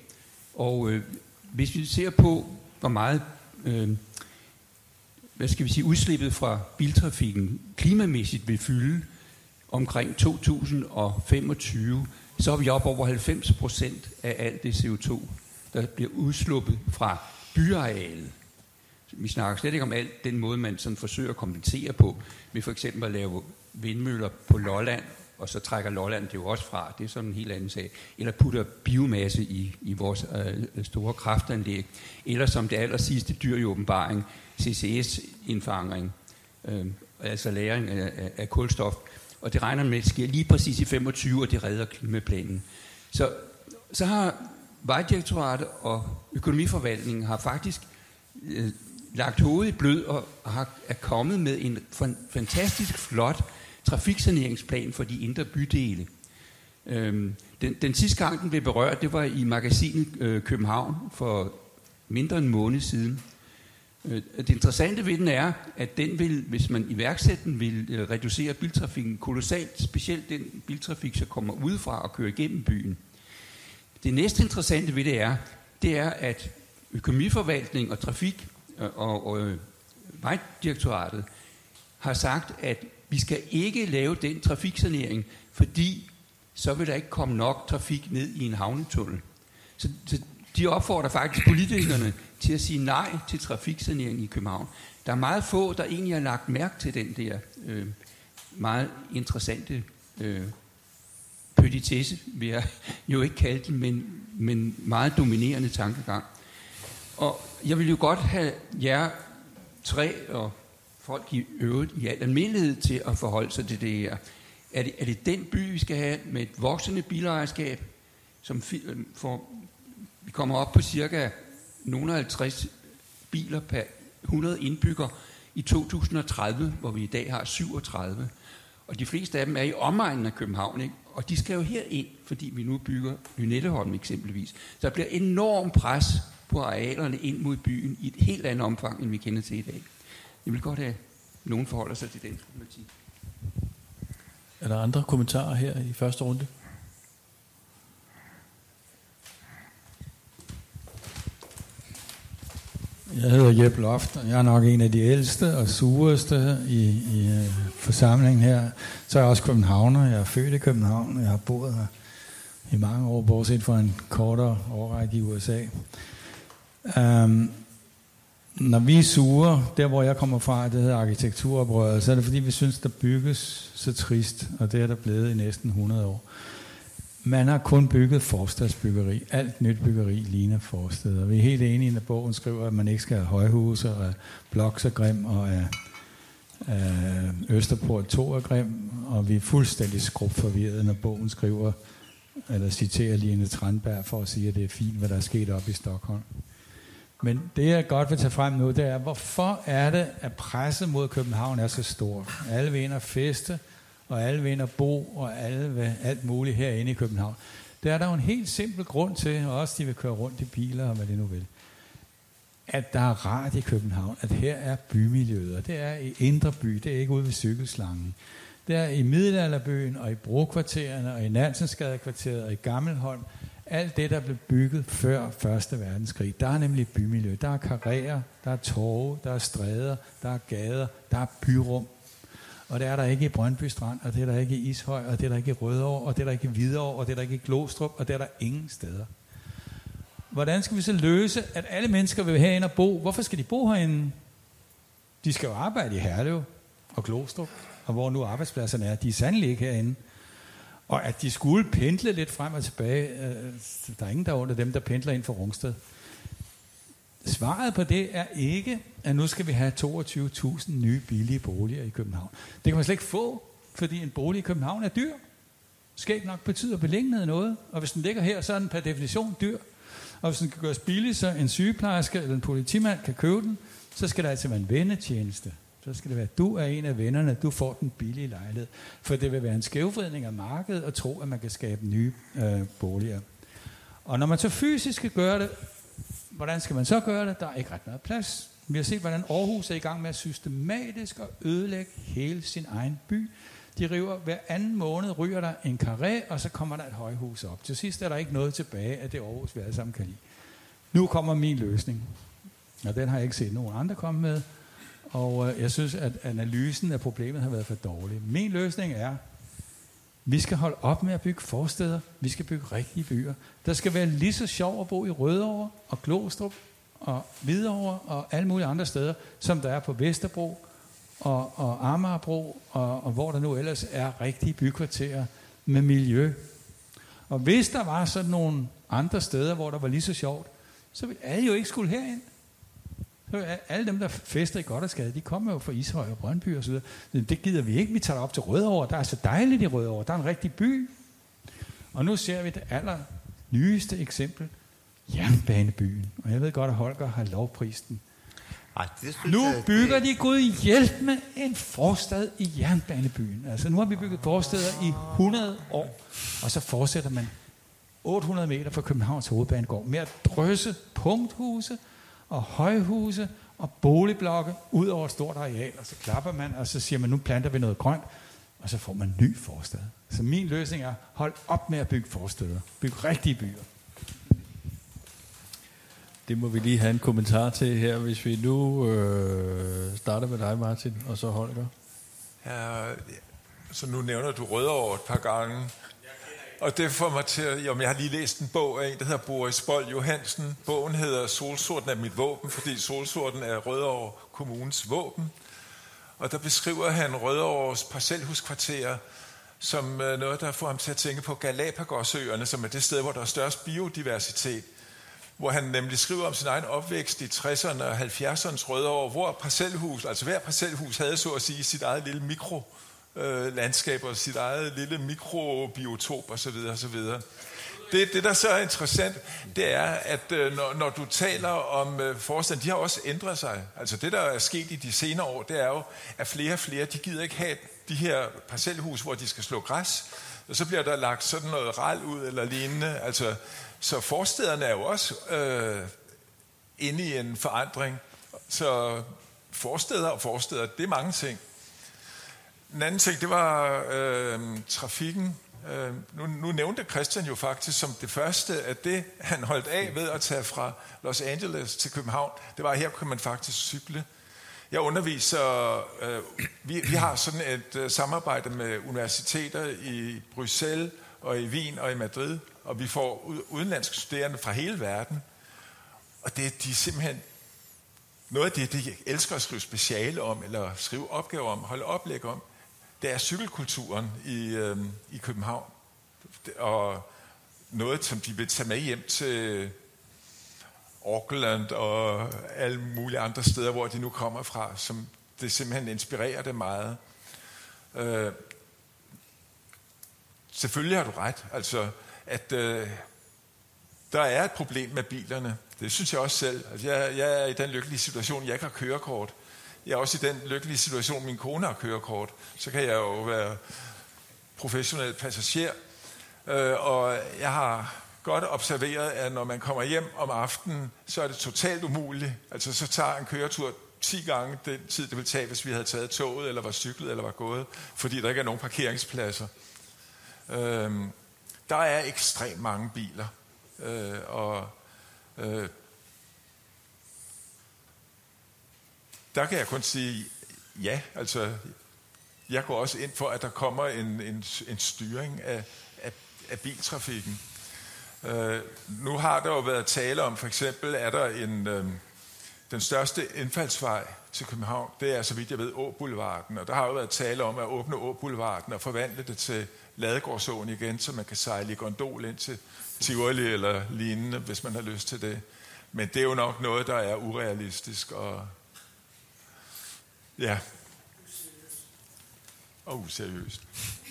Og øh, hvis vi ser på, hvor meget øh, hvad skal vi sige, udslippet fra biltrafikken klimamæssigt vil fylde omkring 2025, så er vi oppe over 90 procent af alt det CO2, der bliver udsluppet fra byarealet. Vi snakker slet ikke om alt den måde, man sådan forsøger at kompensere på, med for eksempel at lave vindmøller på Lolland, og så trækker Lolland det jo også fra. Det er sådan en helt anden sag. Eller putter biomasse i, i vores øh, store kraftanlæg. Eller som det aller sidste dyr i åbenbaring, CCS-indfangring, øh, altså læring af, af, af kulstof. Og det regner med, at det sker lige præcis i 25, og det redder klimaplanen. Så, så har Vejdirektoratet og økonomiforvaltningen har faktisk øh, lagt hovedet i blød og har, er kommet med en fantastisk flot trafiksaneringsplan for de indre bydele. Øhm, den, den sidste gang, den blev berørt, det var i magasinet øh, København for mindre end en måned siden. Øh, det interessante ved den er, at den vil, hvis man iværksætter den, vil øh, reducere biltrafikken kolossalt, specielt den biltrafik, der kommer udefra og kører igennem byen. Det næste interessante ved det er, det er, at økonomiforvaltning og trafik øh, og, og, og vejdirektoratet har sagt, at vi skal ikke lave den trafiksanering, fordi så vil der ikke komme nok trafik ned i en havnetunnel. Så, så de opfordrer faktisk politikerne til at sige nej til trafiksanering i København. Der er meget få, der egentlig har lagt mærke til den der øh, meget interessante øh, petitesse, vil jeg jo ikke kalde den, men, men meget dominerende tankegang. Og jeg vil jo godt have jer tre og folk i øvrigt i al almindelighed til at forholde sig til det her. Er det, er det den by, vi skal have med et voksende bilejerskab, som for, øh, vi kommer op på cirka nogle 50 biler per 100 indbygger i 2030, hvor vi i dag har 37. Og de fleste af dem er i omegnen af København, ikke? og de skal jo her ind, fordi vi nu bygger Lynetteholm eksempelvis. Så der bliver enorm pres på arealerne ind mod byen i et helt andet omfang, end vi kender til i dag. Jeg vil godt have, at nogen forholder sig til den problematik. Er der andre kommentarer her i første runde? Jeg hedder Jeppe Loft, og jeg er nok en af de ældste og sureste i, i øh, forsamlingen her. Så er jeg også københavner. Jeg er født i København, jeg har boet her i mange år, bortset fra en kortere årrække i USA. Um, øhm, når vi er sure, der hvor jeg kommer fra, det hedder arkitekturoprøret, så er det fordi, vi synes, der bygges så trist, og det er der blevet i næsten 100 år. Man har kun bygget forstadsbyggeri. Alt nyt byggeri ligner forsteder. Vi er helt enige, når bogen skriver, at man ikke skal have højhuse, og blok er grim, og at Østerport 2 er grim, og vi er fuldstændig skrubforvirrede, når bogen skriver, eller citerer Line Tranberg for at sige, at det er fint, hvad der er sket op i Stockholm. Men det, jeg godt vil tage frem nu, det er, hvorfor er det, at presset mod København er så stor? Alle vil ind og feste, og alle vil ind og bo, og alle vil alt muligt herinde i København. Det er der jo en helt simpel grund til, og også de vil køre rundt i biler, og hvad det nu vil. At der er rart i København, at her er bymiljøet, og det er i Indre By, det er ikke ude ved cykelslangen. Det er i Middelalderbyen, og i Brokvartererne, og i Nansensgadekvarteret, og i Gammelholm, alt det, der blev bygget før Første Verdenskrig, der er nemlig bymiljø. Der er karrierer, der er torve, der er stræder, der er gader, der er byrum. Og det er der ikke i Brøndby Strand, og det er der ikke i Ishøj, og det er der ikke i Rødovre, og det er der ikke i Hvidovre, og det er der ikke i Glostrup, og det er der ingen steder. Hvordan skal vi så løse, at alle mennesker vil herinde og bo? Hvorfor skal de bo herinde? De skal jo arbejde i Herlev og Glostrup, og hvor nu arbejdspladserne er. De er sandelig ikke herinde. Og at de skulle pendle lidt frem og tilbage, øh, der er ingen der under dem, der pendler ind for Rungsted. Svaret på det er ikke, at nu skal vi have 22.000 nye billige boliger i København. Det kan man slet ikke få, fordi en bolig i København er dyr. Skæg nok betyder beliggenhed noget, og hvis den ligger her, så er den per definition dyr. Og hvis den kan gøres billig, så en sygeplejerske eller en politimand kan købe den, så skal der altså være en vendetjeneste. Så skal det være, at du er en af vennerne, du får den billige lejlighed. For det vil være en skævvridning af markedet at tro, at man kan skabe nye øh, boliger. Og når man så fysisk skal gøre det, hvordan skal man så gøre det? Der er ikke ret meget plads. Vi har set, hvordan Aarhus er i gang med at systematisk at ødelægge hele sin egen by. De river hver anden måned, ryger der en karé, og så kommer der et højhus op. Til sidst er der ikke noget tilbage af det Aarhus, vi alle sammen kan lide. Nu kommer min løsning. Og den har jeg ikke set nogen andre komme med. Og øh, jeg synes, at analysen af problemet har været for dårlig. Min løsning er, vi skal holde op med at bygge forsteder. Vi skal bygge rigtige byer. Der skal være lige så sjov at bo i Rødovre og Glostrup og Hvidovre og alle mulige andre steder, som der er på Vesterbro og, og Amagerbro og, og hvor der nu ellers er rigtige bykvarterer med miljø. Og hvis der var sådan nogle andre steder, hvor der var lige så sjovt, så ville alle jo ikke skulle herind. Alle dem, der fester i Goddersgade, de kommer jo fra Ishøj og Brøndby og så videre. Det gider vi ikke. Vi tager op til Rødovre. Der er så dejligt i Rødovre. Der er en rigtig by. Og nu ser vi det aller nyeste eksempel jernbanebyen. Og jeg ved godt, at Holger har lovprist den. Ej, det synes Nu jeg, bygger det, de Gud hjælp med en forstad i jernbanebyen. Altså nu har vi bygget forsteder i 100 år, og så fortsætter man 800 meter fra Københavns Hovedbanegård med at drøse punkthuse og højhuse og boligblokke ud over et stort areal, og så klapper man, og så siger man, nu planter vi noget grønt, og så får man en ny forstad. Så min løsning er, hold op med at bygge forsteder. Byg rigtige byer. Det må vi lige have en kommentar til her, hvis vi nu øh, starter med dig, Martin, og så Holger. Ja, så nu nævner du Rødovre et par gange. Og det får mig til at... Jamen, jeg har lige læst en bog af en, der hedder Boris Bold Johansen. Bogen hedder Solsorten er mit våben, fordi solsorten er Rødovre Kommunes våben. Og der beskriver han Rødovres parcelhuskvarterer som øh, noget, der får ham til at tænke på Galapagosøerne, som er det sted, hvor der er størst biodiversitet. Hvor han nemlig skriver om sin egen opvækst i 60'erne og 70'ernes Rødovre, hvor parcelhus, altså hver parcelhus havde så at sige sit eget lille mikro øh, landskab og sit eget lille mikrobiotop osv. osv. Det, det, der så er interessant, det er, at øh, når, når du taler om øh, forstand, de har også ændret sig. Altså det, der er sket i de senere år, det er jo, at flere og flere, de gider ikke have de her parcelhus, hvor de skal slå græs. Og så bliver der lagt sådan noget ral ud eller lignende. Altså, så forstederne er jo også øh, inde i en forandring. Så forsteder og forsteder, det er mange ting. En anden ting, det var øh, trafikken. Øh, nu, nu nævnte Christian jo faktisk som det første, at det han holdt af ved at tage fra Los Angeles til København, det var, at her kunne man faktisk cykle. Jeg underviser, øh, vi, vi har sådan et øh, samarbejde med universiteter i Bruxelles og i Wien og i Madrid, og vi får udenlandske studerende fra hele verden. Og det, de er simpelthen noget af det, de elsker at skrive speciale om, eller skrive opgaver om, holde oplæg om, det er cykelkulturen i, øh, i København. Og noget, som de vil tage med hjem til Auckland og alle mulige andre steder, hvor de nu kommer fra, som det simpelthen inspirerer det meget. Øh, selvfølgelig har du ret, altså at øh, der er et problem med bilerne. Det synes jeg også selv. Altså, jeg, jeg er i den lykkelige situation, jeg ikke har kørekort. Jeg er også i den lykkelige situation, min kone har kørekort. Så kan jeg jo være professionel passager. Øh, og jeg har godt observeret, at når man kommer hjem om aftenen, så er det totalt umuligt. Altså så tager en køretur 10 gange den tid, det ville tage, hvis vi havde taget toget, eller var cyklet, eller var gået, fordi der ikke er nogen parkeringspladser. Øhm, der er ekstremt mange biler, øh, og øh, der kan jeg kun sige ja. Altså, jeg går også ind for, at der kommer en, en, en styring af, af, af biltrafikken. Øh, nu har der jo været tale om, for eksempel er der en, øh, den største indfaldsvej til København, det er så vidt jeg ved Åboulevarden, og der har jo været tale om at åbne Åboulevarden og forvandle det til Ladegårdsåen igen, så man kan sejle i gondol ind til Tivoli eller lignende, hvis man har lyst til det. Men det er jo nok noget, der er urealistisk og ja, og useriøst.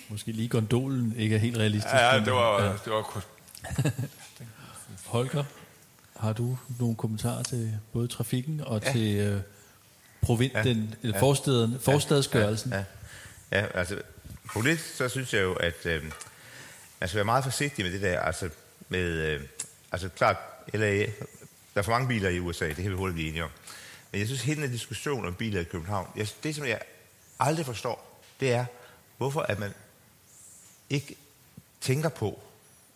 Måske lige gondolen ikke er helt realistisk. Ja, men- det var, ja. det var kun Holger, har du nogle kommentarer til både trafikken og ja. til øh, provin, ja. Ja. den, eller Ja. forsteden, forstadsgørelsen? Ja, ja. ja altså, på det, så synes jeg jo, at øh, man skal være meget forsigtig med det der, altså med, øh, altså klart, LA, der er for mange biler i USA, det kan vi hurtigt blive enige om. Men jeg synes, hele den diskussion om biler i København, jeg, det som jeg aldrig forstår, det er, hvorfor at man ikke tænker på,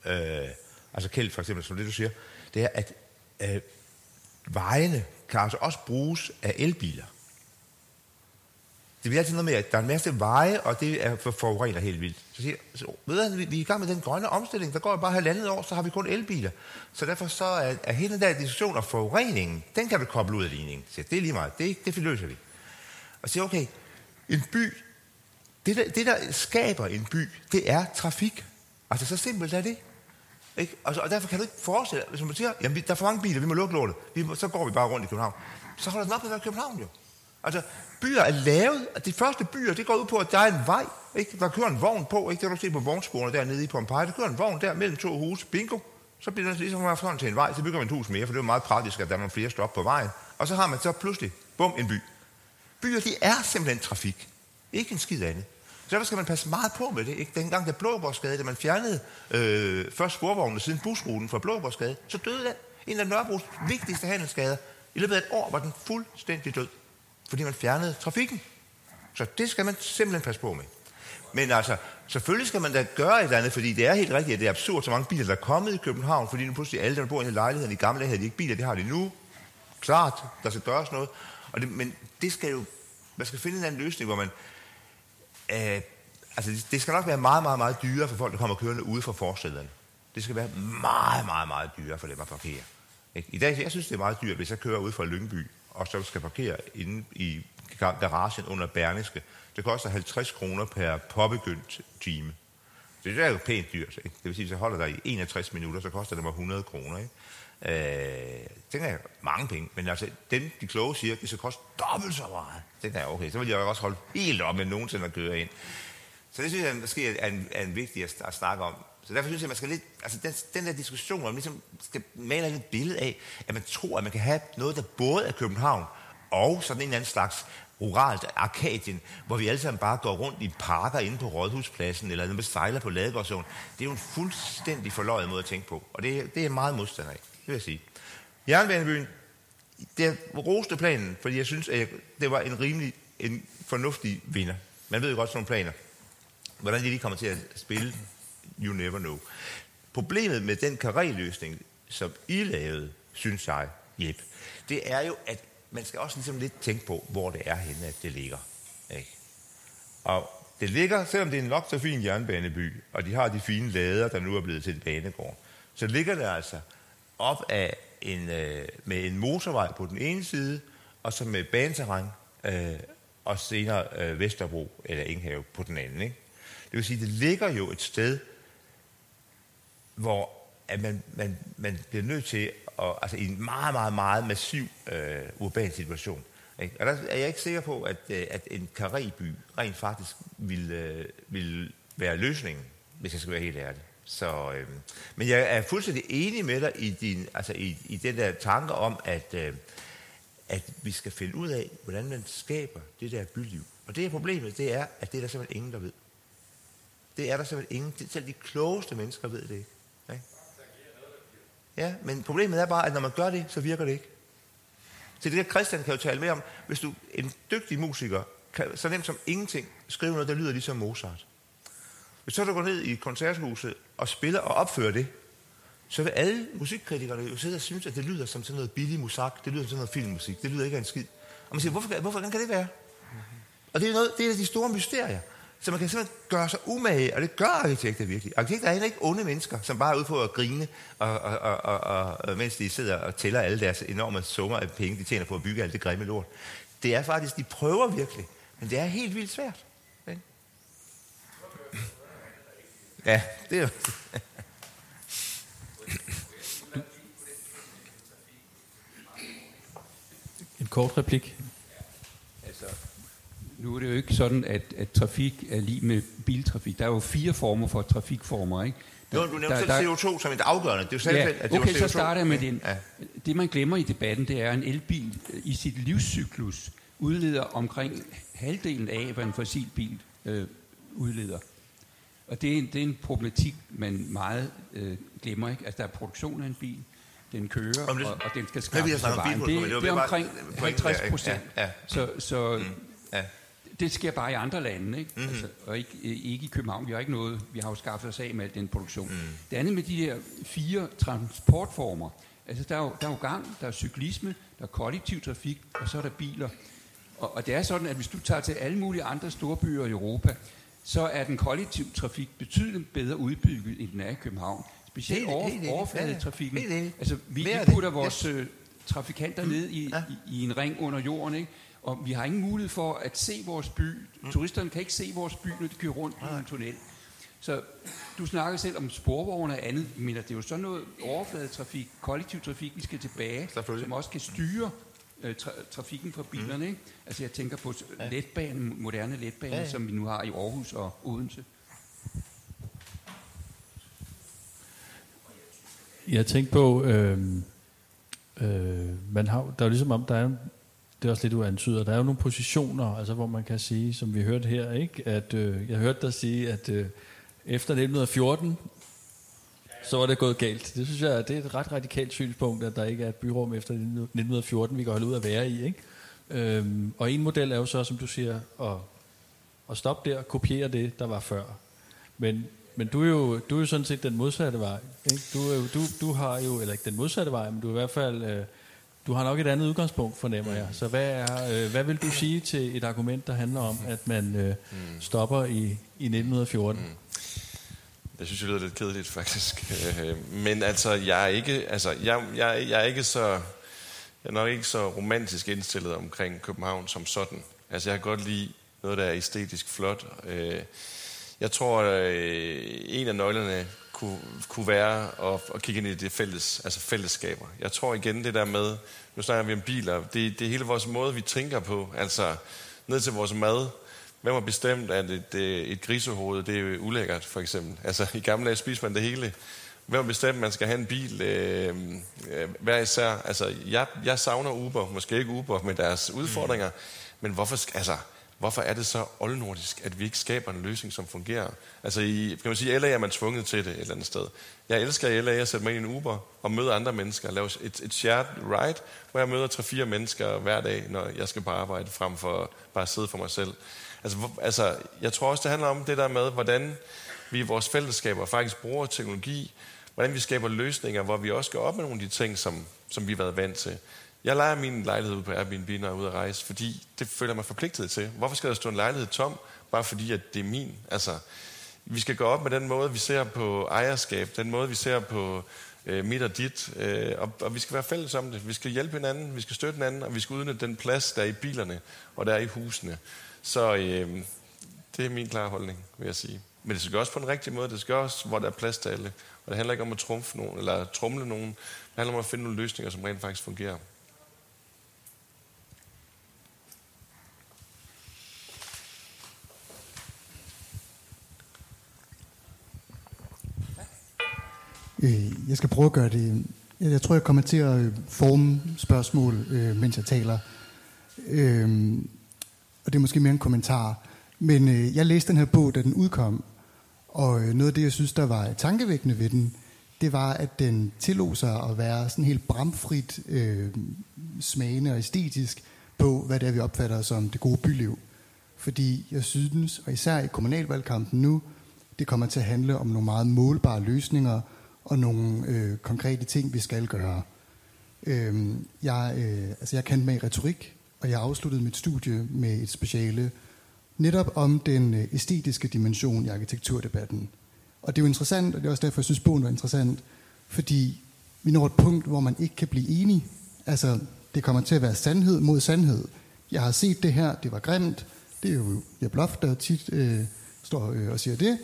øh, altså Kjeld for eksempel, som det du siger, det er, at øh, vejene kan altså også bruges af elbiler. Det bliver altid noget med, at der er en masse veje, og det er for forurener helt vildt. Så siger så, ved han, vi, vi er i gang med den grønne omstilling. Der går bare halvandet år, så har vi kun elbiler. Så derfor så er, er hele den der diskussion om forureningen, den kan vi koble ud af ligningen. Så siger, det er lige meget, det, det løser vi. Og siger, okay, en by, det der, det der skaber en by, det er trafik. Altså så simpelt er det. Ikke? Og, så, og derfor kan du ikke forestille dig, hvis man siger, jamen der er for mange biler, vi må lukke lortet, vi må, så går vi bare rundt i København. Så holder den op med at være København jo. Altså, byer er lavet, de første byer, det går ud på, at der er en vej, ikke? der kører en vogn på, ikke? det har du set på vognsporene dernede i Pompeji, der kører en vogn der mellem to huse, bingo, Så bliver det ligesom at sådan til en vej, så bygger man et hus mere, for det er jo meget praktisk, at der er nogle flere stop på vejen. Og så har man så pludselig, bum, en by. Byer, de er simpelthen trafik. Ikke en skid andet. Så derfor skal man passe meget på med det. Ikke? Dengang der Blåborgsgade, da man fjernede øh, først sporvognene siden busruten fra Blåborgsgade, så døde den. En af Nørrebros vigtigste handelsgader. I løbet af et år var den fuldstændig død, fordi man fjernede trafikken. Så det skal man simpelthen passe på med. Men altså, selvfølgelig skal man da gøre et eller andet, fordi det er helt rigtigt, at det er absurd, så mange biler, der er kommet i København, fordi nu pludselig alle, der bor i lejligheden i gamle dage, havde de ikke biler, det har de nu. Klart, der skal gøres noget. Og det, men det skal jo, man skal finde en anden løsning, hvor man, øh, altså det, det skal nok være meget, meget, meget dyrere for folk, der kommer kørende ude fra forstederne. Det skal være meget, meget, meget dyrere for dem at parkere. Ikke? I dag, jeg synes, det er meget dyrt, hvis jeg kører ud fra Lyngby, og så skal parkere inde i garagen under Berniske. Det koster 50 kroner per påbegyndt time. Det er jo pænt dyrt. Ikke? Det vil sige, hvis jeg holder der i 61 minutter, så koster det mig 100 kroner. Ikke? Øh, det er mange penge, men altså, dem, de kloge siger, det skal koste dobbelt så meget. Det er okay, så vil jeg også holde helt op med nogensinde at køre ind. Så det synes jeg måske er en, er en vigtig at, at snakke om. Så derfor synes jeg, at man skal lidt, altså den, den der diskussion, hvor man ligesom skal male et billede af, at man tror, at man kan have noget, der både er København, og sådan en eller anden slags ruralt Arkadien, hvor vi alle sammen bare går rundt i parker inde på Rådhuspladsen, eller når man sejler på Ladegårdsåen. Det er jo en fuldstændig forløjet måde at tænke på, og det, det er meget modstander af, det vil jeg sige. Jernbanebyen, det roste planen, fordi jeg synes, at det var en rimelig en fornuftig vinder. Man ved jo godt sådan nogle planer. Hvordan de lige kommer til at spille, you never know. Problemet med den karreløsning, som I lavede, synes jeg, Jep, det er jo, at man skal også ligesom lidt tænke på, hvor det er henne, at det ligger. Ikke? Og det ligger, selvom det er en nok så fin jernbaneby, og de har de fine lader, der nu er blevet til en banegård, så ligger det altså op af en, øh, med en motorvej på den ene side, og så med baneterræn, øh, og senere øh, Vesterbro eller Inghave på den anden. Ikke? Det vil sige, det ligger jo et sted, hvor at man, man, man bliver nødt til at, altså i en meget, meget, meget massiv øh, urban situation. Ikke? Og der er jeg ikke sikker på, at, øh, at en karibby rent faktisk vil, øh, vil være løsningen, hvis jeg skal være helt ærlig. Så, øh, men jeg er fuldstændig enig med dig i, din, altså i, i den der tanke om, at, øh, at vi skal finde ud af, hvordan man skaber det der byliv. Og det er problemet, det er, at det er der simpelthen ingen, der ved. Det er der simpelthen ingen, selv de klogeste mennesker ved det ikke. Ja, men problemet er bare, at når man gør det, så virker det ikke. Så det der Christian kan jo tale med om, hvis du en dygtig musiker, kan så nemt som ingenting skrive noget, der lyder ligesom Mozart. Hvis så du går ned i koncerthuset og spiller og opfører det, så vil alle musikkritikerne jo sidde og synes, at det lyder som sådan noget billig musak, det lyder som sådan noget filmmusik, det lyder ikke af en skid. Og man siger, hvorfor, hvorfor hvordan kan det være? Og det er, noget, det er de store mysterier. Så man kan simpelthen gøre sig umage, og det gør arkitekter virkelig. Arkitekter er heller ikke onde mennesker, som bare er ude på at grine, og, og, og, og, og, mens de sidder og tæller alle deres enorme summer af penge, de tjener på at bygge alt det grimme lort. Det er faktisk, de prøver virkelig, men det er helt vildt svært. Ikke? Ja, det er jo... En kort replik. Nu er det jo ikke sådan, at, at trafik er lige med biltrafik. Der er jo fire former for trafikformer, ikke? Der, jo, du nævnte selv CO2 som et afgørende. Det er jo selv, ja, at det okay, var CO2. så starter jeg med den. Ja. Det, man glemmer i debatten, det er, at en elbil i sit livscyklus udleder omkring halvdelen af, hvad en fossilbil øh, udleder. Og det er, en, det er en problematik, man meget øh, glemmer. Ikke? Altså, der er produktion af en bil, den kører, Om det- og, og den skal skaffe sig vejen. Det, det, er omkring pointen 50 der, ikke? procent. Ja, ja. Så, så Ja. Det sker bare i andre lande, ikke? Mm. Altså, og ikke, ikke i København. Vi har ikke noget, vi har jo skaffet os af med al den produktion. Mm. Det andet med de her fire transportformer, altså der er, jo, der er jo gang, der er cyklisme, der er kollektiv trafik, og så er der biler. Og, og det er sådan, at hvis du tager til alle mulige andre storbyer i Europa, så er den kollektive trafik betydeligt bedre udbygget, end den er i København. Specielt Helt- over, helt overfladetrafikken. Helt enig. Altså, vi, vi putter vores Yes. øh, trafikanter ned i, Ja. i, i en ring under jorden, ikke? Og vi har ingen mulighed for at se vores by. Mm. Turisterne kan ikke se vores by, når de kører rundt i en tunnel. Så du snakker selv om sporvogne og andet, men det er jo sådan noget overfladetrafik, kollektiv trafik, vi skal tilbage, som også kan styre øh, tra- trafikken fra bilerne. Ikke? Altså jeg tænker på ja. letbanen, moderne Ja, ja, ja. som vi nu har i Aarhus og Odense. jeg tænkte på, øh, øh, man har, der er ligesom om, der er, det er også lidt uantydet, der er jo nogle positioner, altså hvor man kan sige, som vi hørte her, ikke, at øh, jeg hørte dig sige, at øh, efter 1914, så var det gået galt. Det synes jeg, det er et ret radikalt synspunkt, at der ikke er et byrum efter 1914, vi kan holde ud at være i. Ikke? Øhm, og en model er jo så, som du siger, at, at stoppe der, kopiere det, der var før. Men, men du, er jo, du er jo sådan set den modsatte vej. Ikke? Du, du, du har jo, eller ikke den modsatte vej, men du er i hvert fald... Øh, du har nok et andet udgangspunkt, fornemmer jeg. Så hvad, er, øh, hvad vil du sige til et argument, der handler om, at man øh, stopper i, i 1914? Mm. Det synes jeg lyder lidt kedeligt, faktisk. Øh, men altså, jeg er ikke, altså, jeg, jeg, jeg er ikke så, jeg er nok ikke så romantisk indstillet omkring København som sådan. Altså, jeg kan godt lide noget, der er æstetisk flot. Øh, jeg tror, øh, en af nøglerne kunne, kunne være at, at kigge ind i det fælles, altså fællesskaber. Jeg tror igen det der med, nu snakker vi om biler, det, det er hele vores måde, vi tænker på. Altså, ned til vores mad, Hvem har bestemt, at et, et grisehoved det er ulækkert, for eksempel? Altså, i gamle dage spiser man det hele. Hvem har bestemt, at man skal have en bil øh, øh, hver især? Altså, jeg, jeg savner Uber, måske ikke Uber med deres udfordringer, mm. men hvorfor, altså, hvorfor er det så oldnordisk, at vi ikke skaber en løsning, som fungerer? Altså, i, kan man sige, i LA er man tvunget til det et eller andet sted. Jeg elsker i LA at sætte mig ind i en Uber og møde andre mennesker, lave et, et shared ride, hvor jeg møder tre-fire mennesker hver dag, når jeg skal på arbejde, frem for bare at sidde for mig selv. Altså, altså, jeg tror også, det handler om det der med, hvordan vi i vores fællesskaber faktisk bruger teknologi, hvordan vi skaber løsninger, hvor vi også går op med nogle af de ting, som, som vi har været vant til. Jeg leger min lejlighed ud på Airbnb, når jeg er ude at rejse, fordi det føler mig forpligtet til. Hvorfor skal der stå en lejlighed tom, bare fordi at det er min? Altså, vi skal gå op med den måde, vi ser på ejerskab, den måde, vi ser på øh, mit og dit, øh, og, og vi skal være fælles om det. Vi skal hjælpe hinanden, vi skal støtte hinanden, og vi skal udnytte den plads, der er i bilerne, og der er i husene. Så øh, det er min klare holdning, vil jeg sige. Men det skal gøres på en rigtig måde. Det skal også, hvor der er plads til alle. Og det handler ikke om at trumfe nogen, eller trumle nogen. Det handler om at finde nogle løsninger, som rent faktisk fungerer. Øh, jeg skal prøve at gøre det. Jeg tror, jeg kommer til at forme spørgsmål, øh, mens jeg taler. Øh, og det er måske mere en kommentar. Men øh, jeg læste den her bog, da den udkom, og øh, noget af det, jeg synes, der var tankevækkende ved den, det var, at den tillod sig at være sådan helt bramfrit øh, smagende og æstetisk på, hvad det er, vi opfatter som det gode byliv. Fordi jeg synes, og især i kommunalvalgkampen nu, det kommer til at handle om nogle meget målbare løsninger og nogle øh, konkrete ting, vi skal gøre. Øh, jeg, øh, altså jeg kan med i retorik, og jeg afsluttede mit studie med et speciale netop om den øh, æstetiske dimension i arkitekturdebatten. Og det er jo interessant, og det er også derfor, jeg synes, bogen var interessant, fordi vi når et punkt, hvor man ikke kan blive enige. Altså, det kommer til at være sandhed mod sandhed. Jeg har set det her, det var grimt. Det er jo jeg Bluff, der tit øh, står øh, og siger det.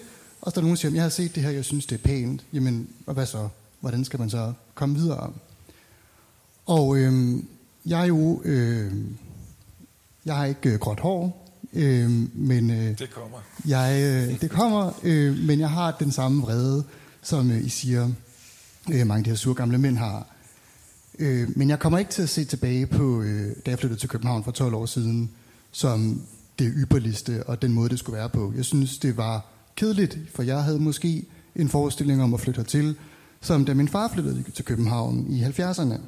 Og så er der nogen, der siger, jeg har set det her, jeg synes, det er pænt. Jamen, og hvad så? Hvordan skal man så komme videre? Og øh, jeg er jo... Øh, jeg har ikke øh, gråt hår, øh, men... Øh, det kommer. Jeg, øh, det kommer, øh, men jeg har den samme vrede, som øh, I siger, øh, mange af de her sure gamle mænd har. Øh, men jeg kommer ikke til at se tilbage på, øh, da jeg flyttede til København for 12 år siden, som det ypperligste og den måde, det skulle være på. Jeg synes, det var kedeligt, for jeg havde måske en forestilling om at flytte hertil, som da min far flyttede til København i 70'erne.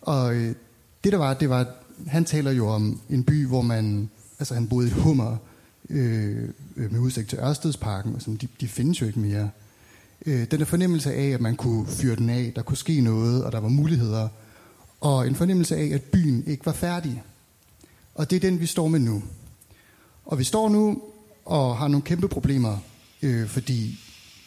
Og øh, det der var, det var, han taler jo om en by, hvor man, altså han boede i Hummer, øh, med udsigt til Ørstedsparken, og sådan, de, de findes jo ikke mere. Øh, den der fornemmelse af, at man kunne fyre den af, der kunne ske noget, og der var muligheder, og en fornemmelse af, at byen ikke var færdig. Og det er den, vi står med nu. Og vi står nu og har nogle kæmpe problemer, øh, fordi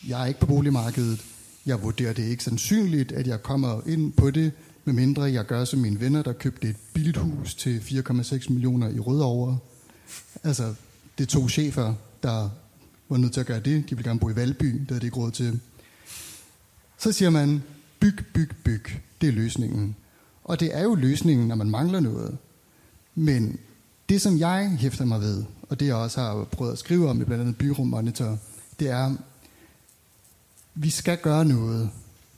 jeg er ikke på boligmarkedet. Jeg vurderer det ikke sandsynligt, at jeg kommer ind på det, medmindre jeg gør som mine venner, der købte et billigt hus til 4,6 millioner i Rødovre. Altså, det er to chefer, der var nødt til at gøre det. De ville gerne bo i Valby, det havde de ikke råd til. Så siger man, byg, byg, byg. Det er løsningen. Og det er jo løsningen, når man mangler noget. Men det, som jeg hæfter mig ved, og det jeg også har prøvet at skrive om i blandt andet Byrum Monitor, det er, vi skal gøre noget,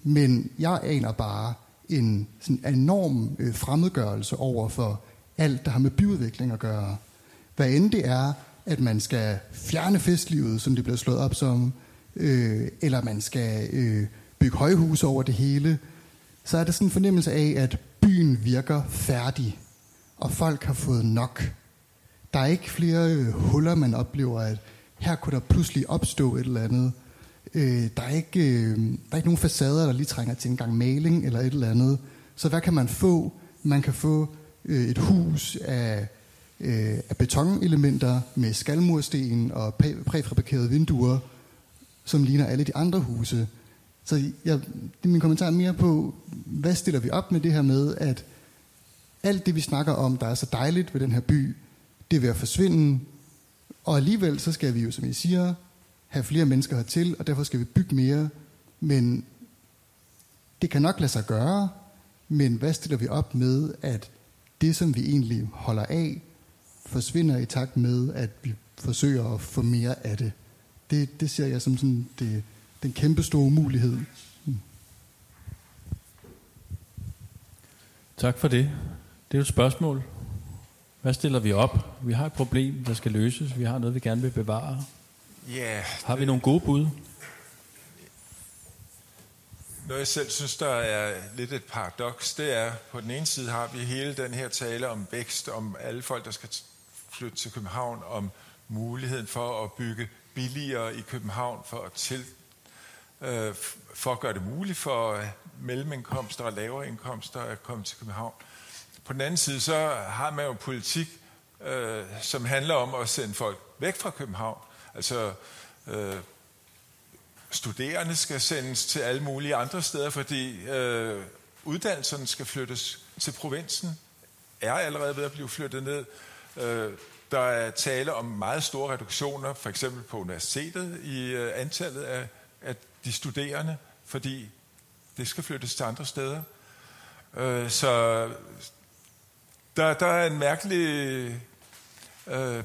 Men jeg aner bare en sådan enorm øh, fremmedgørelse over for alt, der har med byudvikling at gøre. Hvad end det er, at man skal fjerne festlivet, som det bliver slået op som, øh, eller man skal øh, bygge højhuse over det hele, så er der sådan en fornemmelse af, at byen virker færdig, og folk har fået nok. Der er ikke flere øh, huller, man oplever, at her kunne der pludselig opstå et eller andet. Øh, der, er ikke, øh, der er ikke nogen facader, der lige trænger til en gang maling eller et eller andet. Så hvad kan man få? Man kan få øh, et hus af, øh, af betonelementer med skalmursten og præ- præfabrikerede vinduer, som ligner alle de andre huse. Så jeg, det er min kommentar mere på, hvad stiller vi op med det her med, at alt det, vi snakker om, der er så dejligt ved den her by, det er ved at forsvinde, og alligevel så skal vi jo, som I siger, have flere mennesker hertil, og derfor skal vi bygge mere. Men det kan nok lade sig gøre, men hvad stiller vi op med, at det, som vi egentlig holder af, forsvinder i takt med, at vi forsøger at få mere af det. Det, det ser jeg som sådan det, den kæmpe store mulighed. Mm. Tak for det. Det er et spørgsmål. Hvad stiller vi op? Vi har et problem, der skal løses. Vi har noget, vi gerne vil bevare. Ja, Har vi nogle gode bud? Noget jeg selv synes, der er lidt et paradoks, det er, på den ene side har vi hele den her tale om vækst, om alle folk, der skal flytte til København, om muligheden for at bygge billigere i København, for at, til, øh, for at gøre det muligt for mellemindkomster og lavere indkomster at komme til København. På den anden side, så har man jo politik, øh, som handler om at sende folk væk fra København. Altså, øh, studerende skal sendes til alle mulige andre steder, fordi øh, uddannelserne skal flyttes til provinsen, er allerede ved at blive flyttet ned. Øh, der er tale om meget store reduktioner, for eksempel på universitetet, i øh, antallet af, af de studerende, fordi det skal flyttes til andre steder. Øh, så der, der er en mærkelig øh,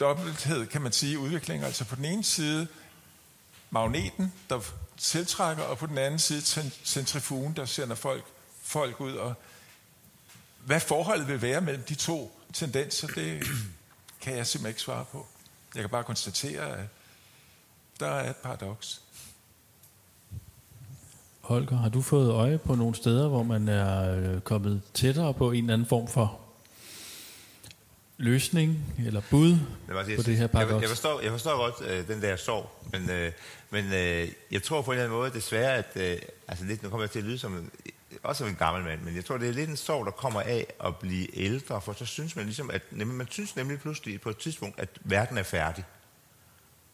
dobbelthed, kan man sige, i udviklingen. Altså på den ene side magneten, der tiltrækker, og på den anden side centrifugen, der sender folk, folk ud. Og hvad forholdet vil være mellem de to tendenser, det kan jeg simpelthen ikke svare på. Jeg kan bare konstatere, at der er et paradoks. Holger, har du fået øje på nogle steder, hvor man er øh, kommet tættere på en eller anden form for løsning eller bud det var, på det her paradoks? Jeg, jeg, forstår, jeg forstår godt øh, den der sorg, men, øh, men øh, jeg tror på en eller anden måde desværre, at øh, altså lidt, nu kommer jeg til at lyde som en, også som en gammel mand, men jeg tror, det er lidt en sorg, der kommer af at blive ældre, for så synes man ligesom, at nemlig, man synes nemlig pludselig på et tidspunkt, at verden er færdig.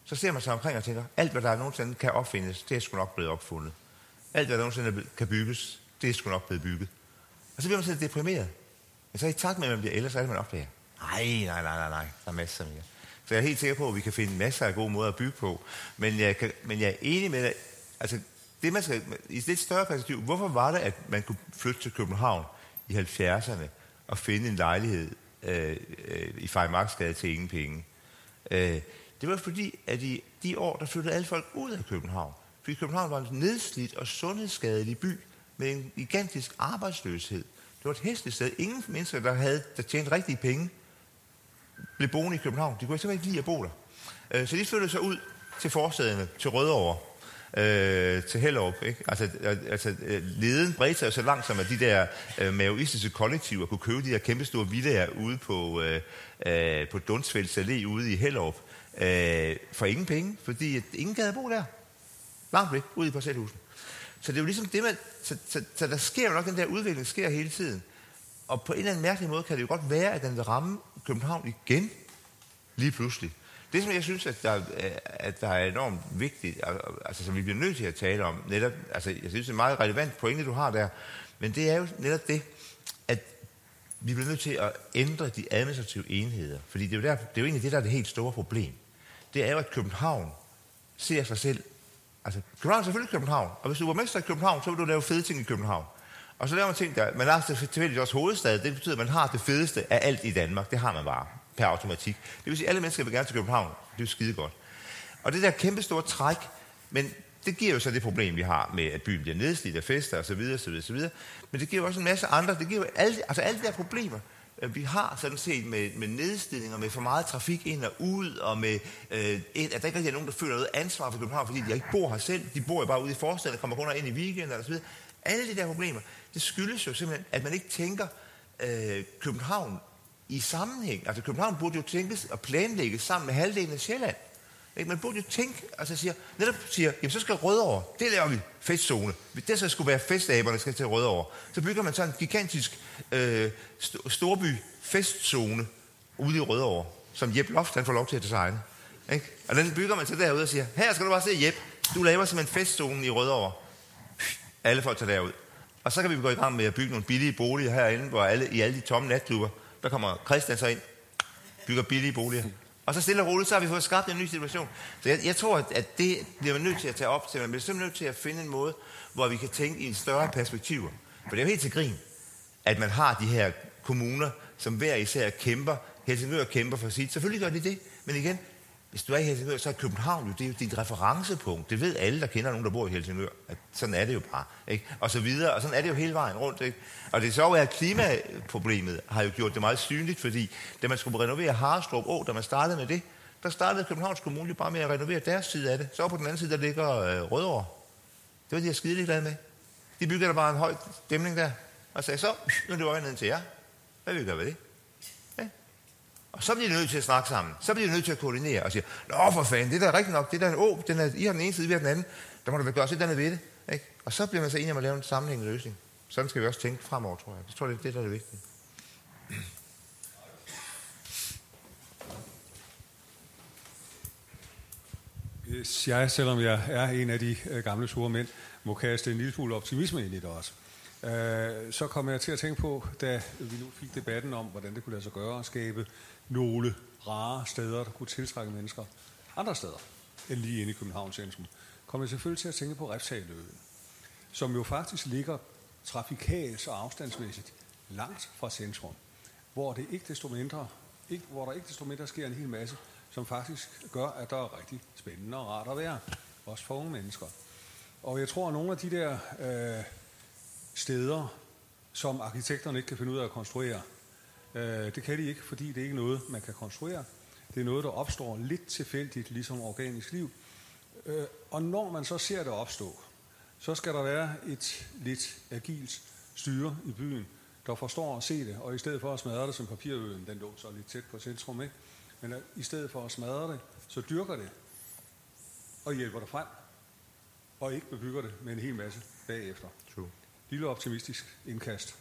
Så ser man sig omkring og tænker, alt hvad der nogensinde kan opfindes, det er sgu nok blevet opfundet. Alt hvad der nogensinde kan bygges, det er sgu nok blevet bygget. Og så bliver man sådan deprimeret. Men så i takt med, at man bliver ældre, så er det, man opdager. Nej, nej, nej, nej, nej. Der er masser mere. Så jeg er helt sikker på, at vi kan finde masser af gode måder at bygge på. Men jeg, kan, men jeg er enig med dig. Altså, det man skal, i lidt større perspektiv, hvorfor var det, at man kunne flytte til København i 70'erne og finde en lejlighed øh, øh, i Fejmarksgade til ingen penge? Øh, det var fordi, at i de år, der flyttede alle folk ud af København. Fordi København var en nedslidt og sundhedsskadelig by med en gigantisk arbejdsløshed. Det var et hæsligt sted. Ingen mennesker, der, havde, der tjente rigtige penge, blev boende i København. De kunne simpelthen ikke lide at bo der. Øh, så de flyttede sig ud til forstederne, til Rødovre, øh, til Hellerup. Ikke? Altså, øh, altså, øh, leden bredte sig så langsomt, at de der øh, maoistiske kollektiver kunne købe de her kæmpestore villager ude på, øh, øh, på Dundsfelds Allé ude i Hellerup øh, for ingen penge, fordi at ingen gad at bo der. Langt væk, ude i parcelhusen. Så det er jo ligesom det, man, så, så, så der sker jo nok den der udvikling, sker hele tiden. Og på en eller anden mærkelig måde kan det jo godt være, at den vil ramme København igen lige pludselig. Det, som jeg synes, at der, øh, at der er enormt vigtigt, altså som vi bliver nødt til at tale om, netop, altså jeg synes, det er en meget relevant pointe, du har der, men det er jo netop det, at vi bliver nødt til at ændre de administrative enheder, fordi det er jo, der, det er jo egentlig det, der er det helt store problem. Det er jo, at København ser sig selv, altså København er selvfølgelig København, og hvis du var mester i København, så vil du lave fede ting i København. Og så laver man ting, der, man har tilfældigvis også hovedstad, det betyder, at man har det fedeste af alt i Danmark, det har man bare per automatik. Det vil sige, at alle mennesker vil gerne til København. Det er jo skide godt. Og det der kæmpe store træk, men Det giver jo så det problem, vi har med, at byen bliver nedslidt af fester osv. osv., osv. Men det giver jo også en masse andre. Det giver jo alle, altså alle de der problemer, øh, vi har sådan set med, med nedstillinger, med for meget trafik ind og ud, og med, øh, et, at der ikke er nogen, der føler noget ansvar for København, fordi de ikke bor her selv. De bor jo bare ude i forstaden, og kommer kun ind i weekenden og så videre. Alle de der problemer, det skyldes jo simpelthen, at man ikke tænker øh, København i sammenhæng. Altså København burde jo tænkes og planlægges sammen med halvdelen af Sjælland. Ikke? Man burde jo tænke, altså siger, netop siger, jamen så skal Rødovre, det laver vi, festzone. Det så skulle være festaberne, der skal til Rødovre. Så bygger man sådan en gigantisk øh, st- storby festzone ude i Rødovre, som Jeb Loft han får lov til at designe. Ikke? Og den bygger man så derude og siger, her skal du bare se Jeb, du laver simpelthen festzone i Rødovre. Alle folk tager derud. Og så kan vi gå i gang med at bygge nogle billige boliger herinde, hvor alle, i alle de tomme natklubber, der kommer Christian så ind, bygger billige boliger. Og så stille og roligt, så har vi fået skabt en ny situation. Så jeg, jeg tror, at det bliver man nødt til at tage op til. Man bliver simpelthen nødt til at finde en måde, hvor vi kan tænke i en større perspektiv. For det er jo helt til grin, at man har de her kommuner, som hver især kæmper. Helsingør kæmper for sit. Selvfølgelig gør de det. Men igen, hvis du er i Helsingør, så er København jo, det er jo dit referencepunkt. Det ved alle, der kender nogen, der bor i Helsingør. At sådan er det jo bare. Ikke? Og så videre. Og sådan er det jo hele vejen rundt. Ikke? Og det er så, at klimaproblemet har jo gjort det meget synligt, fordi da man skulle renovere Harstrup Å, da man startede med det, der startede Københavns Kommune bare med at renovere deres side af det. Så på den anden side, der ligger øh, Rødovre. Det var de jeg skide glade med. De byggede der bare en høj dæmning der, og sagde så, nu er det ned til jer. Hvad vil vi gøre ved det? Og så bliver de nødt til at snakke sammen. Så bliver de nødt til at koordinere og sige, Nå for fanden, det der er rigtigt nok, det der er den er, I har den ene side, vi har den anden. Der må du da gøre sådan andet ved det. Ikke? Og så bliver man så enig om at lave en sammenhængende løsning. Sådan skal vi også tænke fremover, tror jeg. Det tror jeg, det er det, der er det vigtige. Jeg, selvom jeg er en af de øh, gamle sure mænd, må kaste en lille smule optimisme ind i det også. Øh, så kom jeg til at tænke på, da vi nu fik debatten om, hvordan det kunne lade sig gøre at skabe nogle rare steder, der kunne tiltrække mennesker andre steder end lige inde i Københavns centrum, kom jeg selvfølgelig til at tænke på Refshaløen, som jo faktisk ligger trafikalt og afstandsmæssigt langt fra centrum, hvor det ikke desto mindre, ikke, hvor der ikke desto mindre sker en hel masse, som faktisk gør, at der er rigtig spændende og rart at være, også for unge mennesker. Og jeg tror, at nogle af de der øh, steder, som arkitekterne ikke kan finde ud af at konstruere. Øh, det kan de ikke, fordi det er ikke noget, man kan konstruere. Det er noget, der opstår lidt tilfældigt, ligesom organisk liv. Øh, og når man så ser det opstå, så skal der være et lidt agilt styre i byen, der forstår at se det, og i stedet for at smadre det som papirøen, den lå så lidt tæt på centrum, ikke? men at, i stedet for at smadre det, så dyrker det og hjælper det frem, og ikke bebygger det med en hel masse bagefter. True lille optimistisk indkast.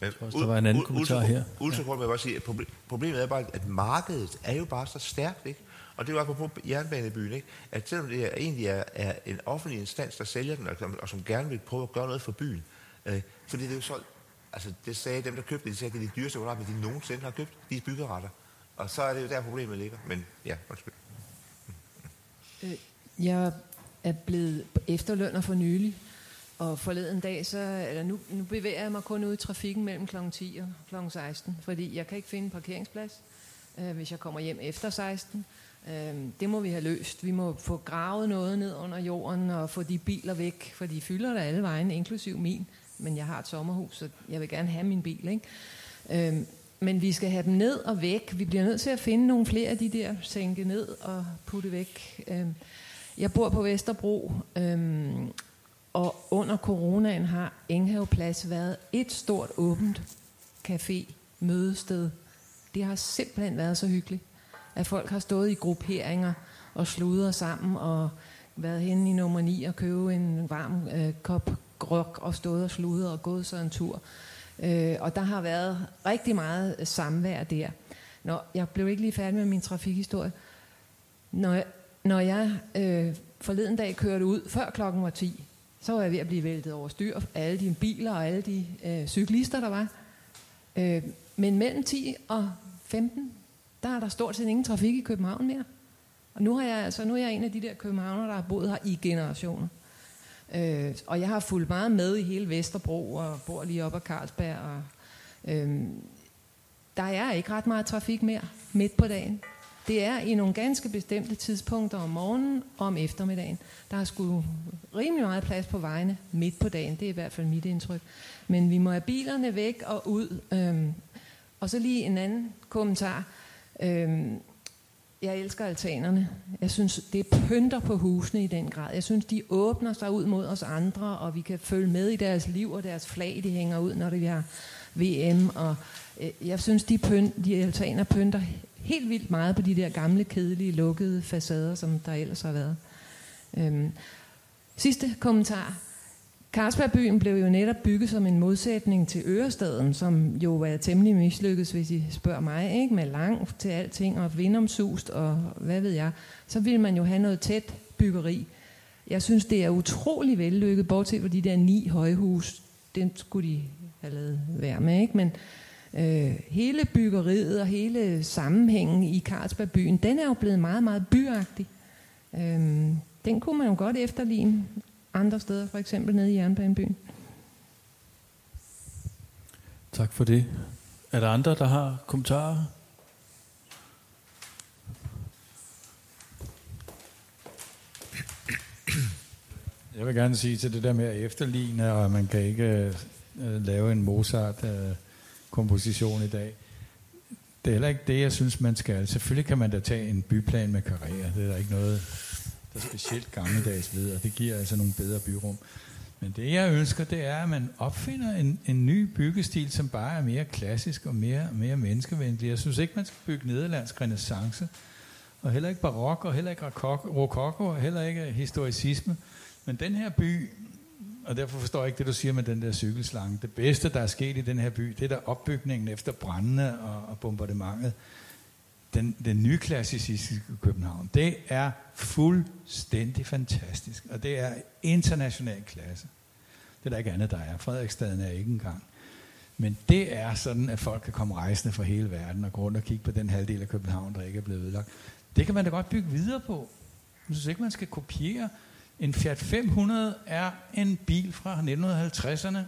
Jeg tror også, der var en anden kommentar her. Ultrakort vil jeg godt sige, at problemet er bare, at markedet er jo bare så stærkt, ikke? Og det er jo apropos jernbanebyen, ikke? At selvom det er, egentlig er, er en offentlig instans, der sælger den, og, og som gerne vil prøve at gøre noget for byen, øh, fordi det er jo så, altså det sagde dem, der købte det, de sagde, at det er de dyreste men de nogensinde har købt, de byggeretter. Og så er det jo der, problemet ligger. Men ja, undskyld. Øh, jeg er blevet efterlønner for nylig, og forleden dag, så, eller nu, nu bevæger jeg mig kun ud i trafikken mellem kl. 10 og kl. 16, fordi jeg kan ikke finde en parkeringsplads, øh, hvis jeg kommer hjem efter 16. Øh, det må vi have løst. Vi må få gravet noget ned under jorden og få de biler væk, for de fylder der alle vejen, inklusiv min. Men jeg har et sommerhus, så jeg vil gerne have min bil. Ikke? Øh, men vi skal have dem ned og væk. Vi bliver nødt til at finde nogle flere af de der, sænke ned og putte væk. Øh, jeg bor på Vesterbro, øhm, og under coronaen har Enghaveplads været et stort åbent café, mødested. Det har simpelthen været så hyggeligt, at folk har stået i grupperinger og sludret sammen og været henne i nummer 9 og købe en varm øh, kop grøg og stået og sludret og gået så en tur. Øh, og der har været rigtig meget øh, samvær der. Nå, jeg blev ikke lige færdig med min trafikhistorie. Når jeg, når jeg øh, forleden dag kørte ud, før klokken var 10, så var jeg ved at blive væltet over styr af alle de biler og alle de øh, cyklister, der var. Øh, men mellem 10 og 15, der er der stort set ingen trafik i København mere. Og nu, har jeg, altså, nu er jeg en af de der københavner, der har boet her i generationer. Øh, og jeg har fulgt meget med i hele Vesterbro og bor lige oppe af Carlsberg. Og, øh, der er ikke ret meget trafik mere midt på dagen. Det er i nogle ganske bestemte tidspunkter om morgenen og om eftermiddagen. Der er sgu rimelig meget plads på vejene midt på dagen. Det er i hvert fald mit indtryk. Men vi må have bilerne væk og ud. Øhm, og så lige en anden kommentar. Øhm, jeg elsker altanerne. Jeg synes, det pynter på husene i den grad. Jeg synes, de åbner sig ud mod os andre, og vi kan følge med i deres liv og deres flag, de hænger ud, når vi har VM. Og øh, jeg synes, de, pynt, de altaner pynter helt vildt meget på de der gamle, kedelige, lukkede facader, som der ellers har været. Øhm, sidste kommentar. Carlsbergbyen blev jo netop bygget som en modsætning til Ørestaden, som jo var temmelig mislykket, hvis I spørger mig, ikke? med langt til alting og vindomsust og hvad ved jeg. Så ville man jo have noget tæt byggeri. Jeg synes, det er utrolig vellykket, bortset fra de der ni højhus. Den skulle de have lavet være med, ikke? Men øh, hele byggeriet og hele sammenhængen i Carlsbergbyen, den er jo blevet meget, meget byagtig. Øh, den kunne man jo godt efterligne andre steder, for eksempel nede i Jernbanebyen. Tak for det. Er der andre, der har kommentarer? Jeg vil gerne sige til det der med at efterligne, og man kan ikke uh, lave en Mozart-komposition komposition i dag. Det er heller ikke det, jeg synes, man skal. Selvfølgelig kan man da tage en byplan med karriere. Det er der ikke noget, der er specielt gammeldags ved, og det giver altså nogle bedre byrum. Men det, jeg ønsker, det er, at man opfinder en, en ny byggestil, som bare er mere klassisk og mere, mere menneskevenlig. Jeg synes ikke, man skal bygge nederlandsk renaissance, og heller ikke barok, og heller ikke rokoko, og heller ikke historicisme. Men den her by, og derfor forstår jeg ikke det, du siger med den der cykelslange. Det bedste, der er sket i den her by, det er der opbygningen efter brændene og, og bombardementet. Den, den nye klassicistiske København, det er fuldstændig fantastisk, og det er international klasse. Det er der ikke andet, der er. Frederiksstaden er ikke engang. Men det er sådan, at folk kan komme rejsende fra hele verden og gå rundt og kigge på den halvdel af København, der ikke er blevet ødelagt. Det kan man da godt bygge videre på. Jeg synes ikke, man skal kopiere en Fiat 500 er en bil fra 1950'erne,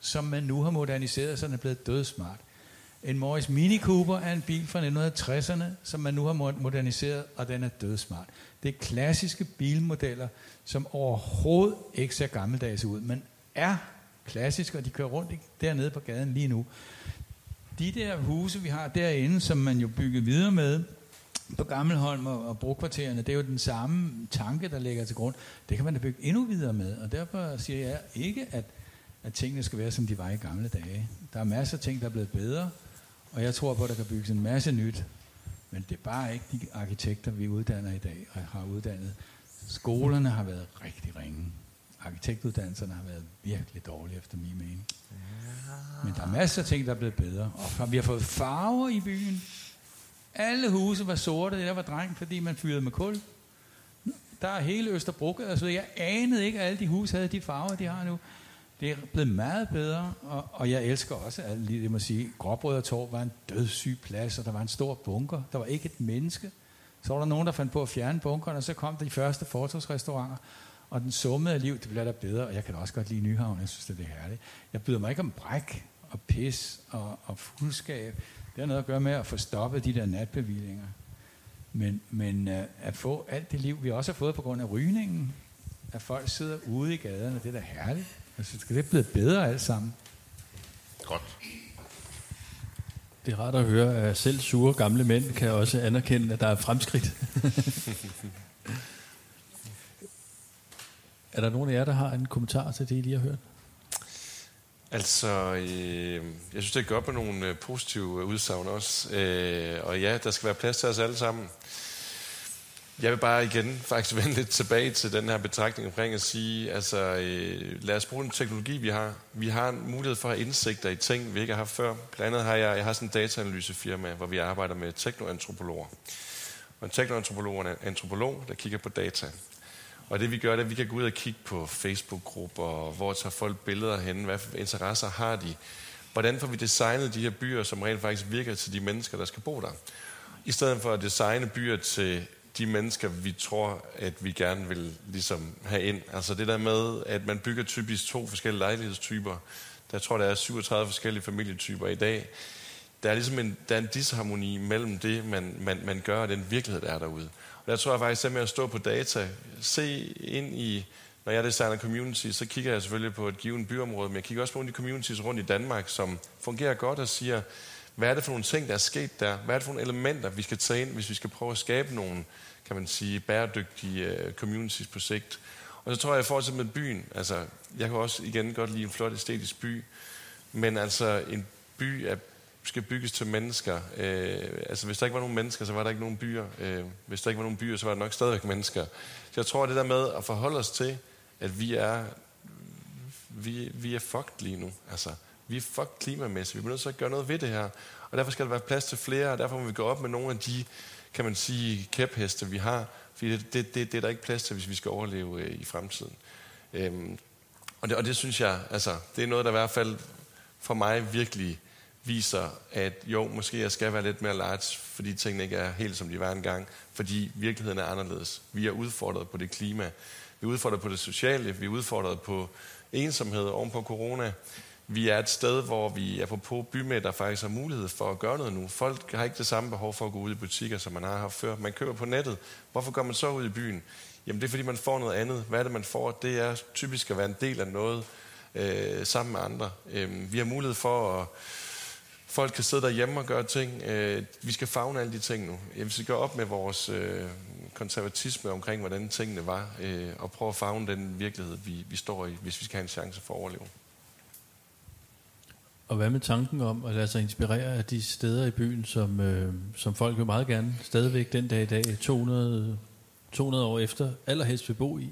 som man nu har moderniseret, så den er blevet dødsmart. En Morris Mini Cooper er en bil fra 1960'erne, som man nu har moderniseret, og den er dødsmart. Det er klassiske bilmodeller, som overhovedet ikke ser gammeldags ud, men er klassiske, og de kører rundt dernede på gaden lige nu. De der huse, vi har derinde, som man jo bygger videre med, på Gammelholm og, og brokvartererne, det er jo den samme tanke, der ligger til grund. Det kan man da bygge endnu videre med, og derfor siger jeg ikke, at, at tingene skal være, som de var i gamle dage. Der er masser af ting, der er blevet bedre, og jeg tror på, at der kan bygges en masse nyt, men det er bare ikke de arkitekter, vi uddanner i dag og har uddannet. Skolerne har været rigtig ringe. Arkitektuddannelserne har været virkelig dårlige, efter min mening. Men der er masser af ting, der er blevet bedre. Og vi har fået farver i byen. Alle huse var sorte, jeg var dreng, fordi man fyrede med kul. Der er hele Østerbro, altså jeg anede ikke, at alle de huse havde de farver, de har nu. Det er blevet meget bedre, og, og jeg elsker også, at lige det må sige, Gråbrød og Torv var en dødssyg plads, og der var en stor bunker. Der var ikke et menneske. Så var der nogen, der fandt på at fjerne bunkeren, og så kom de første fortorvsrestauranter, og den summede af liv, det bliver der bedre, og jeg kan da også godt lide Nyhavn, jeg synes, det er herligt. Jeg byder mig ikke om bræk og pis og, og fuldskab. Det har noget at gøre med at få stoppet de der natbevillinger. Men, men uh, at få alt det liv, vi også har fået på grund af rygningen, at folk sidder ude i gaderne, det er da herligt. Altså, skal det blive bedre alt sammen? Godt. Det er rart at høre, at selv sure gamle mænd kan også anerkende, at der er fremskridt. er der nogen af jer, der har en kommentar til det, I lige har hørt? Altså, øh, jeg synes, det er godt med nogle øh, positive øh, udsagn også. Øh, og ja, der skal være plads til os alle sammen. Jeg vil bare igen faktisk vende lidt tilbage til den her betragtning omkring at sige, altså øh, lad os bruge den teknologi, vi har. Vi har en mulighed for at have indsigter i ting, vi ikke har haft før. Blandt andet har jeg, jeg har sådan en dataanalysefirma, hvor vi arbejder med teknoantropologer. Og en teknoantropolog er en antropolog, der kigger på data. Og det vi gør, det er, at vi kan gå ud og kigge på Facebook-grupper, hvor tager folk billeder hen, hvad for interesser har de. Hvordan får vi designet de her byer, som rent faktisk virker til de mennesker, der skal bo der? I stedet for at designe byer til de mennesker, vi tror, at vi gerne vil ligesom have ind. Altså det der med, at man bygger typisk to forskellige lejlighedstyper. Der tror, der er 37 forskellige familietyper i dag. der er ligesom en, der er en disharmoni mellem det, man, man, man gør, og den virkelighed, der er derude. Og der tror jeg faktisk, at med at stå på data, se ind i, når jeg designer community, så kigger jeg selvfølgelig på et givet byområde, men jeg kigger også på nogle af de communities rundt i Danmark, som fungerer godt og siger, hvad er det for nogle ting, der er sket der? Hvad er det for nogle elementer, vi skal tage ind, hvis vi skal prøve at skabe nogle, kan man sige, bæredygtige øh, communities på sigt? Og så tror jeg, i forhold til med byen, altså, jeg kan også igen godt lide en flot æstetisk by, men altså, en by er, skal bygges til mennesker. Øh, altså, hvis der ikke var nogen mennesker, så var der ikke nogen byer. Øh, hvis der ikke var nogen byer, så var der nok stadigvæk mennesker. Så jeg tror, det der med at forholde os til, at vi er, vi, vi er fucked lige nu. Altså, vi er fucked klimamæssigt. Vi bliver nødt til at gøre noget ved det her. Og derfor skal der være plads til flere, og derfor må vi gå op med nogle af de, kan man sige, kæpheste, vi har. Fordi det, det, det, det er der ikke plads til, hvis vi skal overleve øh, i fremtiden. Øhm, og, det, og det synes jeg, altså, det er noget, der i hvert fald for mig virkelig viser, at jo, måske jeg skal være lidt mere large, fordi tingene ikke er helt som de var engang, fordi virkeligheden er anderledes. Vi er udfordret på det klima, vi er udfordret på det sociale, vi er udfordret på ensomhed oven på corona. Vi er et sted, hvor vi er på bymænd, der faktisk har mulighed for at gøre noget nu. Folk har ikke det samme behov for at gå ud i butikker, som man har haft før. Man køber på nettet. Hvorfor går man så ud i byen? Jamen det er, fordi man får noget andet. Hvad er det, man får? Det er typisk at være en del af noget øh, sammen med andre. Øh, vi har mulighed for at folk kan sidde derhjemme og gøre ting. Øh, vi skal fagne alle de ting nu. Vi skal gøre op med vores øh, konservatisme omkring, hvordan tingene var, øh, og prøve at fagne den virkelighed, vi, vi står i, hvis vi skal have en chance for at overleve. Og hvad med tanken om at lade sig inspirere af de steder i byen, som, øh, som folk jo meget gerne stadigvæk den dag i dag, 200, 200 år efter, allerhelst vil bo i?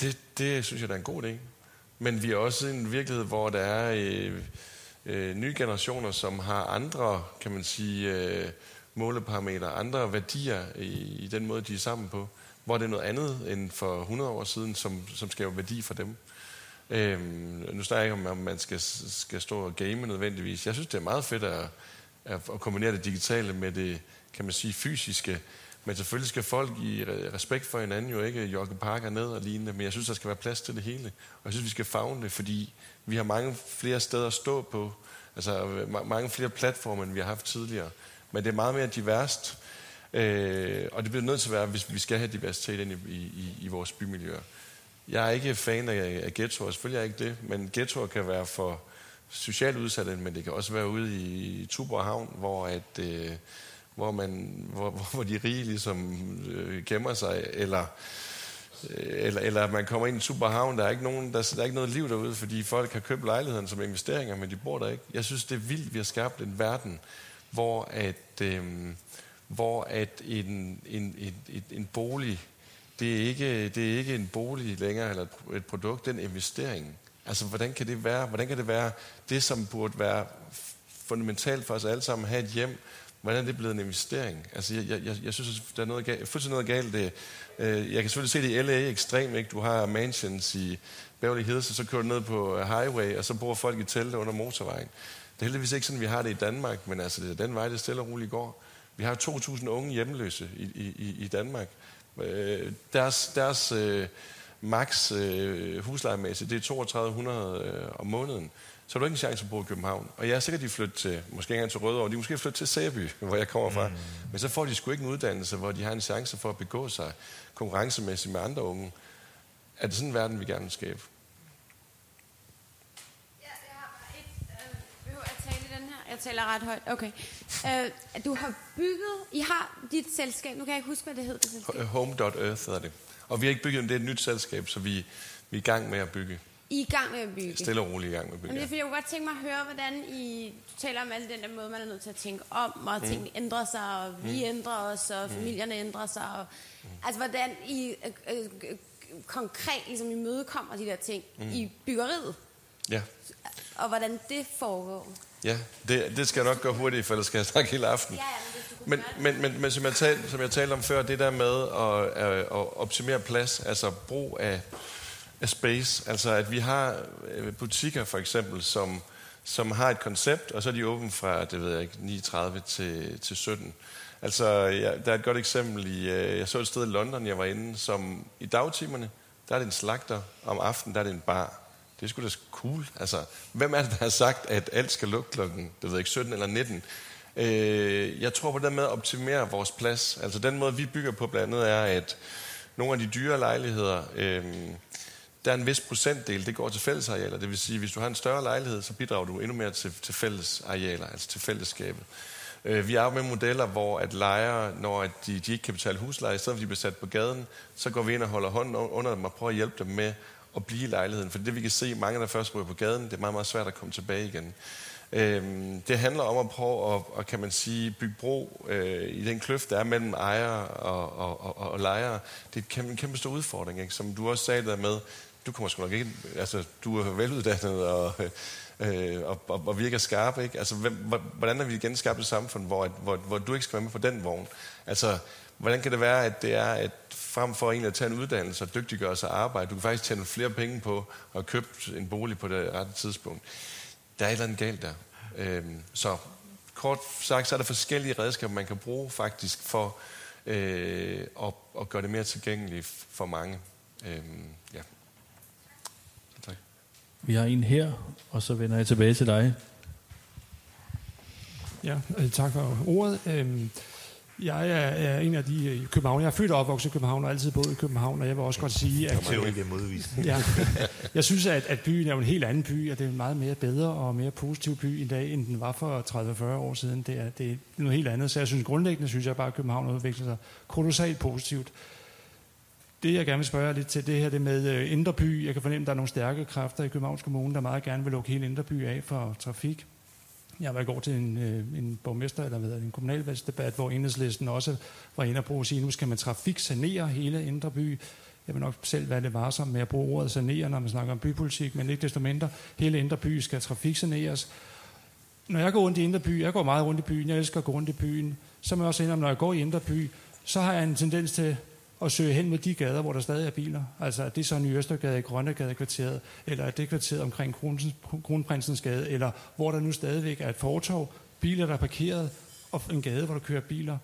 Det, det synes jeg, der er en god idé. Men vi er også i en virkelighed, hvor der er øh, øh, nye generationer, som har andre, kan man sige, øh, måleparametre, andre værdier i, i den måde, de er sammen på. Hvor det er noget andet end for 100 år siden, som, som skaber værdi for dem. Øhm, nu snakker jeg ikke om, om man skal, skal stå og game nødvendigvis. Jeg synes, det er meget fedt at, at, at kombinere det digitale med det, kan man sige, fysiske. Men selvfølgelig skal folk i respekt for hinanden jo ikke jogge parker ned og lignende, men jeg synes, der skal være plads til det hele. Og jeg synes, vi skal fagne det, fordi vi har mange flere steder at stå på, altså mange flere platforme, end vi har haft tidligere. Men det er meget mere diverst, øh, og det bliver nødt til at være, hvis vi skal have diversitet ind i, i, i vores bymiljøer. Jeg er ikke fan af, af ghettoer, selvfølgelig er jeg ikke det, men ghettoer kan være for socialt udsatte, men det kan også være ude i Tuborg Havn, hvor, at, øh, hvor, man, hvor, hvor de rige ligesom øh, gemmer sig, eller, øh, eller, eller man kommer ind i Superhavn, der er, ikke nogen, der, der er ikke noget liv derude, fordi folk har købt lejligheden som investeringer, men de bor der ikke. Jeg synes, det er vildt, vi har skabt en verden, hvor at, øh, hvor at en, en, en, en, en bolig det er ikke, det er ikke en bolig længere, eller et produkt, det er en investering. Altså, hvordan kan det være? Hvordan kan det være det, som burde være fundamentalt for os alle sammen, at have et hjem, hvordan er det blevet en investering? Altså, jeg, jeg, jeg synes, der er noget galt, fuldstændig noget galt. Det, øh, jeg kan selvfølgelig se det i LA ekstremt, ikke? Du har mansions i Beverly Hills, og så kører du ned på øh, highway, og så bor folk i telte under motorvejen. Det er heldigvis ikke sådan, vi har det i Danmark, men altså, det er den vej, det stille og roligt går. Vi har 2.000 unge hjemløse i, i, i Danmark. Øh, deres deres øh, max øh, huslejemæssigt, det er 3200 øh, om måneden. Så har du ikke en chance at bo i København. Og jeg er sikkert, de flytter til, måske ikke engang til Rødovre, de måske flytter til Sæby, hvor jeg kommer fra. Mm. Men så får de sgu ikke en uddannelse, hvor de har en chance for at begå sig konkurrencemæssigt med andre unge. Er det sådan en verden, vi gerne vil skabe? Jeg taler ret højt. Okay. Uh, du har bygget... I har dit selskab. Nu kan jeg ikke huske, hvad det hedder. Det selskab. Home.earth hedder det. Og vi har ikke bygget det er et nyt selskab, så vi, vi er i gang med at bygge. I er i gang med at bygge? Stille og roligt i gang med at bygge, Jamen, det er, jeg kunne godt tænke mig at høre, hvordan I taler om alle den der måde, man er nødt til at tænke om, og mm. tingene ændrer sig, og vi mm. ændrer os, og mm. familierne ændrer sig. Og, mm. Altså, hvordan I øh, øh, konkret ligesom imødekommer de der ting mm. i byggeriet. Ja. Og hvordan det foregår. Ja, det, det skal jeg nok gå hurtigt, for ellers skal jeg snakke hele aften. Ja, ja, men, men, men, men som, jeg tal, som jeg talte om før, det der med at, at, at optimere plads, altså brug af, af space, altså at vi har øh, butikker for eksempel, som, som har et koncept, og så er de åbne fra, det ved jeg ikke, 39 til, til 17. Altså, ja, der er et godt eksempel i, øh, jeg så et sted i London, jeg var inde, som i dagtimerne, der er det en slagter, om aftenen, der er det en bar. Det er sgu da cool. Altså, hvem er det, der har sagt, at alt skal lukke klokken det ved ikke, 17 eller 19? Øh, jeg tror på den med at optimere vores plads. Altså den måde, vi bygger på blandt andet er, at nogle af de dyre lejligheder, øh, der er en vis procentdel, det går til fællesarealer. Det vil sige, hvis du har en større lejlighed, så bidrager du endnu mere til, til fællesarealer, altså til fællesskabet. Øh, vi er med modeller, hvor at lejere, når de, de ikke kan betale husleje, i stedet for de bliver sat på gaden, så går vi ind og holder hånden under dem og prøver at hjælpe dem med at blive i lejligheden. For det vi kan se, mange der først ryger på gaden, det er meget, meget svært at komme tilbage igen. Øhm, det handler om at prøve at, at kan man sige, bygge bro øh, i den kløft, der er mellem ejere og, og, og, og lejere. Det er en kæmpe stor udfordring, ikke? som du også sagde der med, du kommer sgu nok ikke, altså du er veluddannet og, øh, og, og, og virker skarp, ikke? Altså hvem, hvordan har vi genskabt et samfund, hvor, hvor, hvor du ikke skal være med på den vogn? Altså, hvordan kan det være, at det er, at frem for egentlig at tage en uddannelse og dygtiggøre sig arbejde, du kan faktisk tjene flere penge på at købe en bolig på det rette tidspunkt. Der er et eller andet galt der. Øhm, så kort sagt, så er der forskellige redskaber, man kan bruge faktisk for øh, at, at gøre det mere tilgængeligt for mange. Øhm, ja. Vi har en her, og så vender jeg tilbage til dig. Ja, øh, tak for ordet. Øhm, jeg er, en af de i øh, København. Jeg er født og opvokset i København og altid boet i København, og jeg vil også godt sige, at... Ja, jeg synes, at, at byen er en helt anden by, og det er en meget mere bedre og mere positiv by i dag, end den var for 30-40 år siden. Det er, det er noget helt andet, så jeg synes grundlæggende, synes jeg bare, at København udvikler sig kolossalt positivt. Det, jeg gerne vil spørge lidt til, det her det med øh, Indre By. Jeg kan fornemme, at der er nogle stærke kræfter i Københavns Kommune, der meget gerne vil lukke hele Indre By af for trafik. Jeg var i går til en, øh, en borgmester, eller hvad en kommunalvalgsdebat, hvor enhedslisten også var inde og bruge at sige, nu skal man trafiksanere hele Indre By. Jeg vil nok selv være det varsom med at bruge ordet sanere, når man snakker om bypolitik, men ikke desto mindre, hele Indre By skal trafiksaneres. Når jeg går rundt i Indre By, jeg går meget rundt i byen, jeg elsker at gå rundt i byen, så må jeg også indrømme, når jeg går i Indre By, så har jeg en tendens til og søge hen mod de gader, hvor der stadig er biler. Altså er det så Ny Østergade i Grønnegade kvarteret, eller er det kvarteret omkring Kronprinsens Gade, eller hvor der nu stadigvæk er et fortov, biler der er parkeret, og en gade, hvor der kører biler.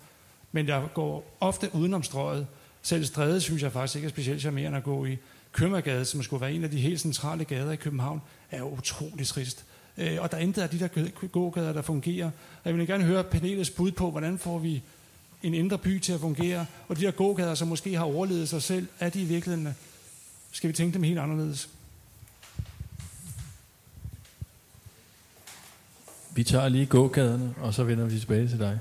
Men der går ofte udenom strøget. Selv strædet synes jeg faktisk ikke er specielt charmerende at gå i. Købmagergade, som skulle være en af de helt centrale gader i København, er jo utrolig trist. Øh, og der er intet af de der gågader, der fungerer. Og jeg vil gerne høre panelets bud på, hvordan får vi en indre by til at fungere, og de der gågader, som måske har overlevet sig selv, er de i virkeligheden, skal vi tænke dem helt anderledes? Vi tager lige gågaderne, og så vender vi tilbage til dig.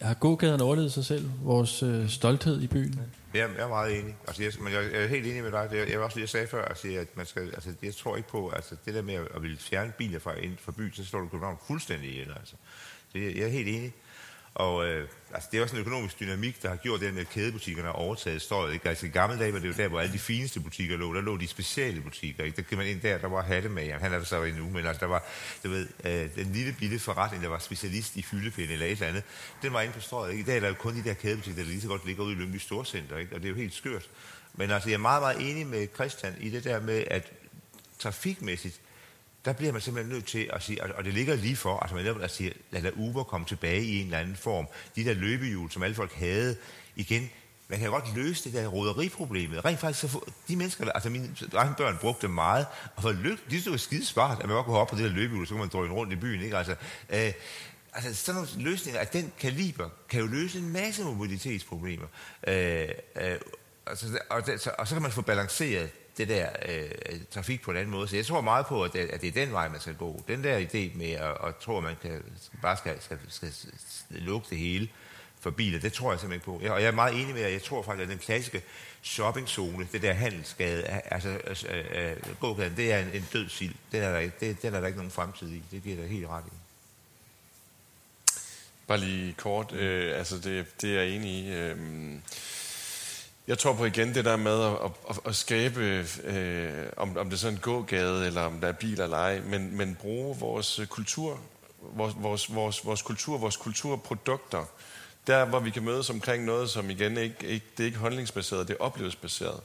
Har gågaderne overlevet sig selv? Vores øh, stolthed i byen? Jeg, jeg er meget enig. Altså, jeg, men jeg, jeg er helt enig med dig. Jeg, jeg var også jeg sagde før, altså, at man skal, altså, jeg tror ikke på, altså, det der med at, at ville fjerne biler fra, fra byen, så står du København fuldstændig ihjel. Altså. Det, jeg er helt enig. Og øh, altså, det er også en økonomisk dynamik, der har gjort det med, at kædebutikkerne har overtaget støjet. Ikke? Altså, i gamle dage var det jo der, hvor alle de fineste butikker lå. Der lå de speciale butikker. Ikke? Der kan man ind der, der var hattemageren. Han er der så endnu, men altså, der var, du ved, øh, den lille bitte forretning, der var specialist i fyldepinde eller et eller andet. Den var inde på strøget. Ikke? I dag er der jo kun de der kædebutikker, der lige så godt ligger ude i Lønby Storcenter. Ikke? Og det er jo helt skørt. Men altså, jeg er meget, meget enig med Christian i det der med, at trafikmæssigt, der bliver man simpelthen nødt til at sige, og det ligger lige for, altså man at sige, lad Uber komme tilbage i en eller anden form. De der løbehjul, som alle folk havde, igen, man kan godt løse det der roderiproblemet. Rent faktisk, så de mennesker, altså mine egne børn brugte det meget, og for lykke, de så skide smart, at man godt kunne hoppe på det der løbehjul, så kunne man drøne rundt i byen, ikke? Altså, øh, altså sådan nogle løsninger af den kaliber, kan jo løse en masse mobilitetsproblemer. Øh, øh, altså, og, det, så, og så kan man få balanceret det der øh, trafik på en anden måde. Så jeg tror meget på, at det, at det er den vej, man skal gå. Den der idé med at, at tro, at man kan, bare skal, skal, skal, skal lukke det hele for biler, det tror jeg simpelthen ikke på. Og jeg er meget enig med, at jeg tror faktisk, at den klassiske shoppingzone, det der handelsgade, altså øh, øh, gågaden, det er en, en død sild. Den er, der, det, den er der ikke nogen fremtid i. Det giver der helt ret i. Bare lige kort, øh, altså det, det er jeg enig i. Øh, jeg tror på igen det der med at, at, at skabe, øh, om, om det er sådan en gågade, eller om der er bil eller ej, men, men bruge vores kultur, vores, vores, vores, vores kultur, vores kulturprodukter, der hvor vi kan mødes omkring noget, som igen ikke, ikke det er ikke holdningsbaseret, det er oplevelsesbaseret.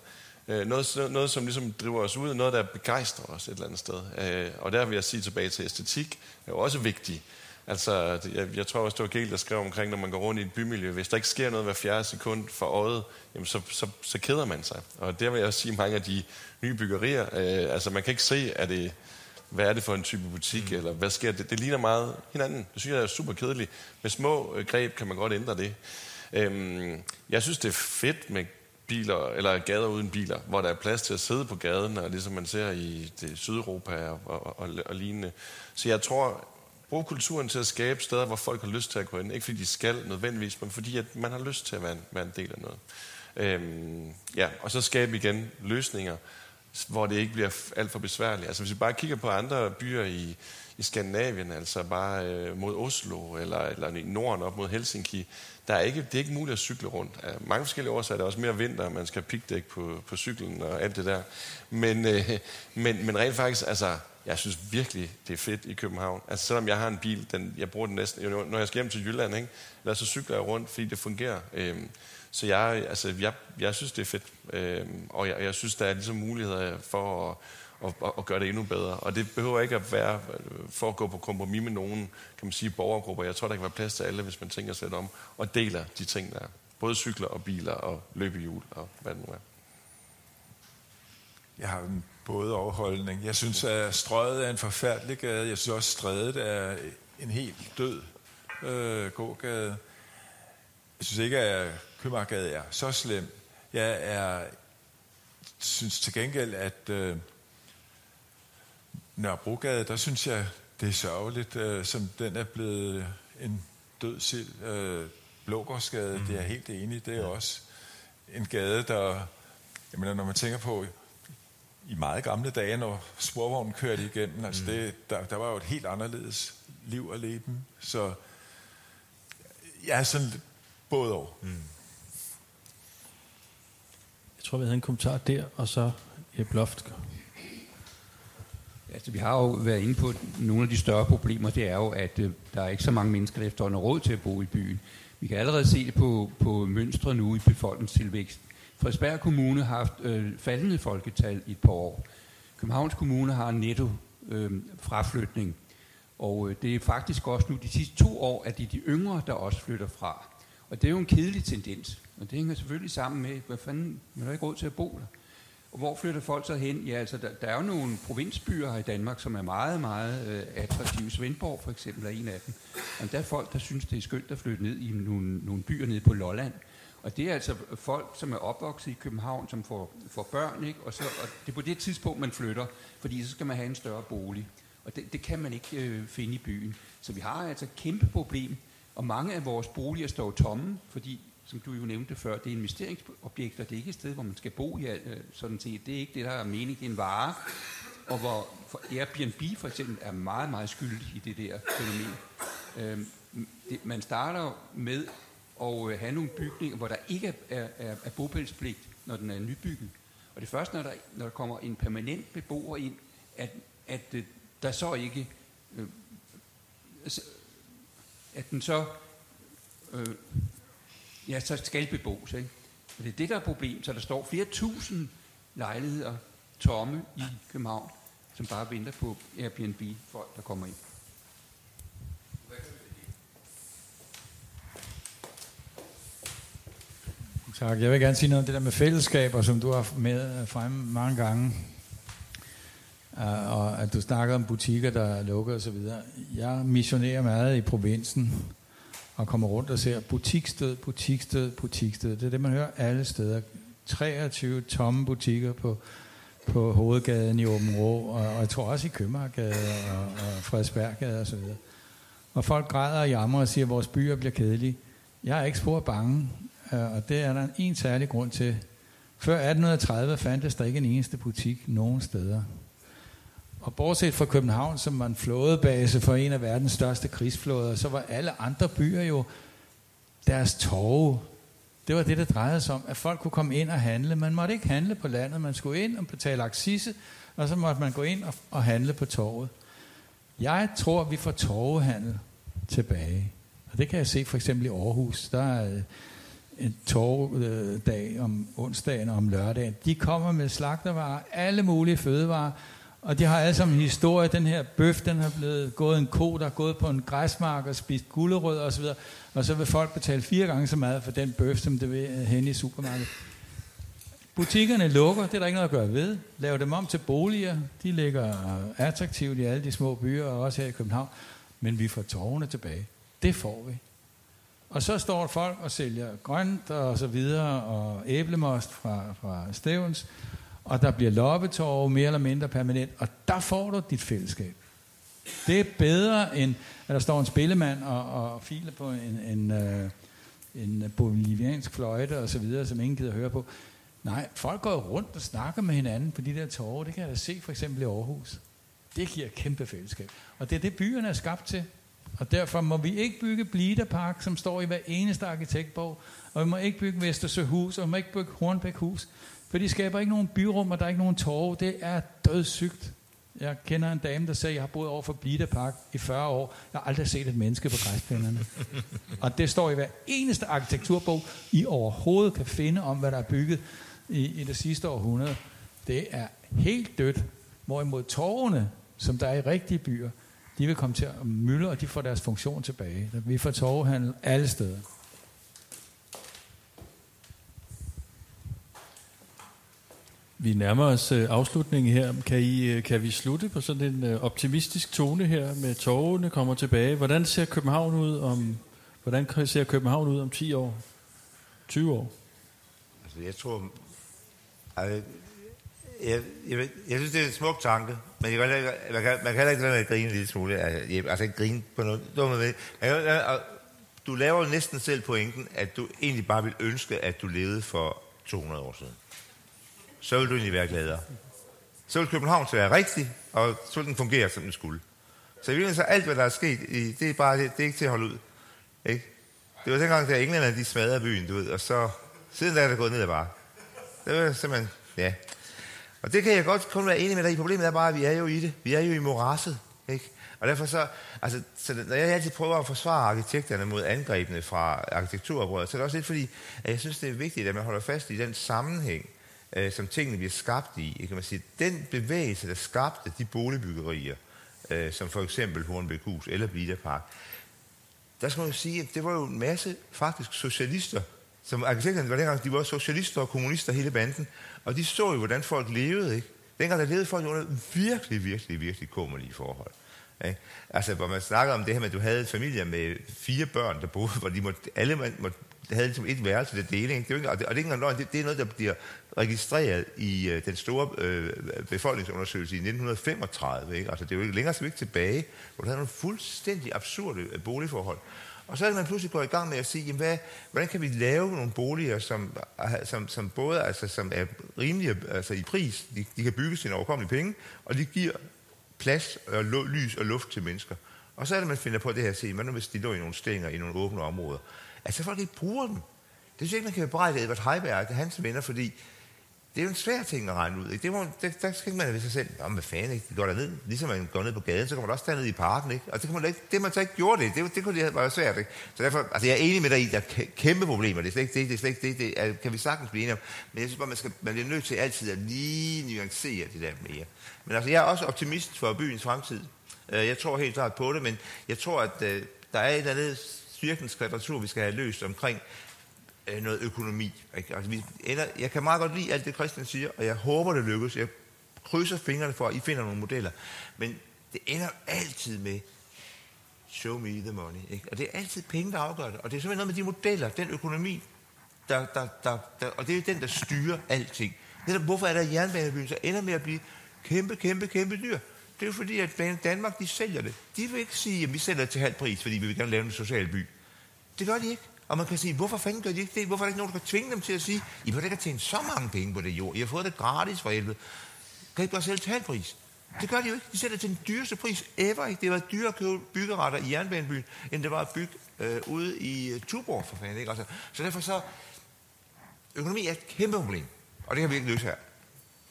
Øh, noget, noget, som ligesom driver os ud, noget, der begejstrer os et eller andet sted. Øh, og der vil jeg sige tilbage til æstetik, er jo også vigtigt. Altså, jeg, jeg tror også, det var Gel, der skrev omkring, når man går rundt i et bymiljø. Hvis der ikke sker noget hver fjerde sekund for øjet, jamen så, så, så keder man sig. Og der vil jeg også sige, mange af de nye byggerier, øh, altså man kan ikke se, at det, hvad er det for en type butik, mm. eller hvad sker det? Det ligner meget hinanden. Det synes jeg er super kedeligt. Med små øh, greb kan man godt ændre det. Øhm, jeg synes, det er fedt med biler, eller gader uden biler, hvor der er plads til at sidde på gaden, og ligesom man ser i det Sydeuropa og, og, og, og lignende. Så jeg tror, brug kulturen til at skabe steder, hvor folk har lyst til at gå ind. Ikke fordi de skal nødvendigvis, men fordi at man har lyst til at være en, være en del af noget. Øhm, ja, og så skabe igen løsninger, hvor det ikke bliver alt for besværligt. Altså hvis vi bare kigger på andre byer i, i Skandinavien, altså bare øh, mod Oslo, eller, eller i Norden op mod Helsinki, der er ikke, det er ikke muligt at cykle rundt. Af mange forskellige årsager. Der er også mere vinter, man skal have pigdæk på, på cyklen og alt det der. Men, øh, men, men rent faktisk, altså, jeg synes virkelig, det er fedt i København. Altså selvom jeg har en bil, den, jeg bruger den næsten, når jeg skal hjem til Jylland, ikke? Eller så cykler jeg rundt, fordi det fungerer. Øhm, så jeg, altså, jeg, jeg synes, det er fedt. Øhm, og jeg, jeg synes, der er ligesom muligheder for at, at, at, gøre det endnu bedre. Og det behøver ikke at være øh, for at gå på kompromis med nogen, kan man sige, borgergrupper. Jeg tror, der kan være plads til alle, hvis man tænker sig lidt om, og deler de ting, der er. Både cykler og biler og løbehjul og hvad det nu er. Jeg har en både overholdning. Jeg synes, at strøget er en forfærdelig gade. Jeg synes også, at strædet er en helt død øh, gågade. Jeg synes ikke, at Købmagergade er så slem. Jeg er, synes til gengæld, at øh, Nørrebrogade, der synes jeg, det er sørgeligt, øh, som den er blevet en død sild. Øh, Blågårdsgade, mm. det er jeg helt enig Det er ja. også en gade, der... Jeg mener, når man tænker på i meget gamle dage, når sporvognen kørte igennem, altså mm. det, der, der var jo et helt anderledes liv at leve. Så jeg er sådan både over. Mm. Jeg tror, vi havde en kommentar der, og så et Loft. Altså, vi har jo været inde på nogle af de større problemer. Det er jo, at øh, der er ikke så mange mennesker, der efterhånden har råd til at bo i byen. Vi kan allerede se det på, på mønstre nu i befolkningstilvækst. Frederiksberg Kommune har haft øh, faldende folketal i et par år. Københavns Kommune har netto øh, fraflytning. Og øh, det er faktisk også nu de sidste to år, at det er de yngre, der også flytter fra. Og det er jo en kedelig tendens. Og det hænger selvfølgelig sammen med, hvad fanden, man har ikke råd til at bo der. Og hvor flytter folk så hen? Ja, altså, der, der er jo nogle provinsbyer her i Danmark, som er meget, meget øh, attraktive. Svendborg for eksempel er en af dem. Og der er folk, der synes, det er skønt at flytte ned i nogle, nogle byer nede på Lolland. Og det er altså folk, som er opvokset i København, som får, får børn, ikke? Og, så, og det er på det tidspunkt, man flytter, fordi så skal man have en større bolig. Og det, det kan man ikke øh, finde i byen. Så vi har altså et kæmpe problem, og mange af vores boliger står tomme, fordi, som du jo nævnte før, det er investeringsobjekter, det er ikke et sted, hvor man skal bo i, øh, sådan set. Det er ikke det, der er mening, det er en vare. Og hvor for Airbnb for eksempel er meget, meget skyldig i det der fænomen. Øh, det, man starter med og øh, have nogle bygninger, hvor der ikke er, er, er bopælspligt, når den er nybygget. Og det er først, når der, når der kommer en permanent beboer ind, at, at øh, der så ikke... Øh, altså, at den så... Øh, ja, så skal bebos, ikke? Og det er det, der er problem. Så der står flere tusind lejligheder tomme i København, som bare venter på Airbnb-folk, der kommer ind. Tak. Jeg vil gerne sige noget om det der med fællesskaber, som du har med øh, fremme mange gange. Øh, og at du snakker om butikker, der er lukket osv. Jeg missionerer meget i provinsen og kommer rundt og ser butikstød, butikstød, butikstød. Det er det, man hører alle steder. 23 tomme butikker på, på hovedgaden i Åben Rå, og, og jeg tror også i Købmagergade og, og Frederiksberggade osv. Og, og folk græder og jammer og siger, at vores byer bliver kedelige. Jeg er ikke spor bange. Øh, og det er der en særlig grund til. Før 1830 fandtes der ikke en eneste butik nogen steder. Og bortset fra København, som var en flådebase for en af verdens største krigsflåder, så var alle andre byer jo deres torve. Det var det, der drejede sig om, at folk kunne komme ind og handle. Man måtte ikke handle på landet, man skulle ind og betale aksisse, og så måtte man gå ind og, og handle på torvet. Jeg tror, vi får torvehandel tilbage. Og det kan jeg se for eksempel i Aarhus. Der er en torvedag om onsdagen og om lørdagen. De kommer med slagtervarer, alle mulige fødevarer, og de har alle sammen en historie. Den her bøf, den har blevet gået en ko, der er gået på en græsmark og spist gulerødder osv. Og så vil folk betale fire gange så meget for den bøf, som det vil øh, hen i supermarkedet. Butikkerne lukker, det er der ikke noget at gøre ved. Lav dem om til boliger. De ligger attraktivt i alle de små byer, og også her i København. Men vi får tårerne tilbage. Det får vi. Og så står folk og sælger grønt og så videre, og æblemost fra, fra Stævns, og der bliver loppetorve mere eller mindre permanent, og der får du dit fællesskab. Det er bedre end, at der står en spillemand og, og filer på en, en, en, en boliviansk fløjte og så videre, som ingen gider høre på. Nej, folk går rundt og snakker med hinanden på de der tårer. Det kan jeg da se for eksempel i Aarhus. Det giver kæmpe fællesskab. Og det er det, byerne er skabt til. Og derfor må vi ikke bygge Blida Park, som står i hver eneste arkitektbog. Og vi må ikke bygge Vestersøhus, og vi må ikke bygge Hornbækhus. For de skaber ikke nogen byrum, og der er ikke nogen torve. Det er dødssygt. Jeg kender en dame, der sagde, at jeg har boet over for Blida Park i 40 år. Jeg har aldrig set et menneske på græsplænerne. og det står i hver eneste arkitekturbog, I overhovedet kan finde om, hvad der er bygget i, i det sidste århundrede. Det er helt dødt. Hvorimod torvene, som der er i rigtige byer, de vil komme til at mylde, og de får deres funktion tilbage. Vi får torvehandel alle steder. Vi nærmer os øh, afslutningen her. Kan, I, øh, kan vi slutte på sådan en øh, optimistisk tone her med tårerne kommer tilbage? Hvordan ser København ud om hvordan ser København ud om 10 år? 20 år? Altså, jeg tror... Altså, jeg, jeg, jeg synes, det er en smuk tanke, men jeg kan, man, kan, man kan heller ikke lade med at grine en lille smule. Altså, altså ikke grine på noget dumme ved. Du laver jo næsten selv pointen, at du egentlig bare vil ønske, at du levede for 200 år siden så vil du egentlig være gladere. Så vil København til være rigtig, og så vil den fungere, som den skulle. Så i virkeligheden så alt, hvad der er sket, det er bare det, det er ikke til at holde ud. Ikke? Det var dengang, da englænderne de smadrede byen, du ved, og så siden da er det gået ned ad bare. Det var simpelthen, ja. Og det kan jeg godt kun være enig med dig i. Problemet er bare, at vi er jo i det. Vi er jo i morasset. Ikke? Og derfor så, altså, så når jeg altid prøver at forsvare arkitekterne mod angrebene fra arkitekturoprøret, så er det også lidt fordi, at jeg synes, det er vigtigt, at man holder fast i den sammenhæng, øh, som tingene bliver skabt i. Kan man sige, den bevægelse, der skabte de boligbyggerier, øh, som for eksempel Hornbækhus eller Blida Park, der skal man jo sige, at det var jo en masse faktisk socialister, som arkitekterne var dengang, de var socialister og kommunister hele banden, og de så jo, hvordan folk levede, ikke? Dengang der levede folk under virkelig, virkelig, virkelig kummerlige forhold. Ikke? Altså, hvor man snakker om det her med, at du havde en familie med fire børn, der boede, hvor de måtte, alle måtte, havde ligesom et værelse til deling. Det er ikke, og det, og det er ikke det, det er noget, der bliver registreret i øh, den store øh, befolkningsundersøgelse i 1935. Ikke? Altså, det er jo ikke længere så ikke tilbage, hvor der havde nogle fuldstændig absurde øh, boligforhold. Og så er det, man pludselig går i gang med at sige, jamen, hvad, hvordan kan vi lave nogle boliger, som, som, som både altså, som er rimelige altså, i pris, de, de kan bygges til en overkommelig penge, og de giver plads og lys og luft til mennesker. Og så er det, man finder på det her at sige, hvad nu hvis de lå i nogle stænger i nogle åbne områder? Altså folk ikke bruger dem. Det synes jeg ikke, man kan bebrejde Edvard Heiberg, det er hans venner, fordi det er jo en svær ting at regne ud. Ikke? Det må, det, der skal man ved sig selv, om hvad fanden, ikke? De går ned, ligesom man går ned på gaden, så kommer man også ned i parken, ikke? Og det, kan man ikke, det man så ikke gjorde det, det, det kunne det være svært, ikke? Så derfor, altså jeg er enig med dig i, der er kæmpe problemer, det er slet ikke det, det er slet ikke det, det er, kan vi sagtens blive enige om. Men jeg synes bare, man, skal, man er nødt til altid at lige nuancere det der mere. Men altså, jeg er også optimist for byens fremtid. Øh, jeg tror helt klart på det, men jeg tror, at øh, der er et eller andet styrkens kvadratur, vi skal have løst omkring øh, noget økonomi. Ikke? Altså, vi ender, jeg kan meget godt lide alt det, Christian siger, og jeg håber, det lykkes. Jeg krydser fingrene for, at I finder nogle modeller. Men det ender altid med, show me the money. Ikke? Og det er altid penge, der afgør det. Og det er simpelthen noget med de modeller, den økonomi, der, der, der, der, og det er den, der styrer alting. Det er, hvorfor er der jernbanebyen, så ender med at blive kæmpe, kæmpe, kæmpe dyr? Det er jo fordi, at Danmark, de sælger det. De vil ikke sige, at vi sælger det til halv pris, fordi vi vil gerne lave en social by. Det gør de ikke. Og man kan sige, hvorfor fanden gør de ikke det? Hvorfor er der ikke nogen, der kan tvinge dem til at sige, I behøver ikke at tjene så mange penge på det jord. I har fået det gratis for helvede. Kan I bare sælge til pris? Det gør de jo ikke. De sælger til den dyreste pris ever. Ikke? Det var dyrere at købe byggeretter i jernbanebyen, end det var at bygge øh, ude i uh, Tuborg, for fanden. Ikke? Altså, så derfor så, økonomi er et kæmpe problem. Og det kan vi ikke løse her.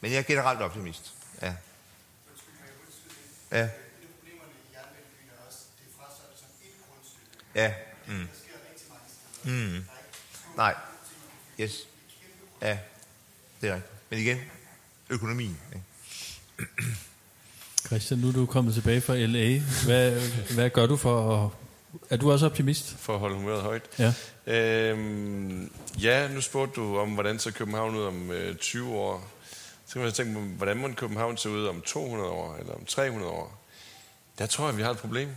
Men jeg er generelt optimist. Ja. Ja. Ja. Mm. Mm. Nej. Yes. Ja. Det er rigtigt. Men igen, økonomien. Ikke? Christian, nu er du kommet tilbage fra LA. Hvad, hvad gør du for at er du også optimist? For at holde humøret højt. Ja. Øhm, ja, nu spurgte du om, hvordan ser København ud om øh, 20 år. Så kan man tænke på, hvordan må København se ud om 200 år, eller om 300 år. Der tror jeg, vi har et problem.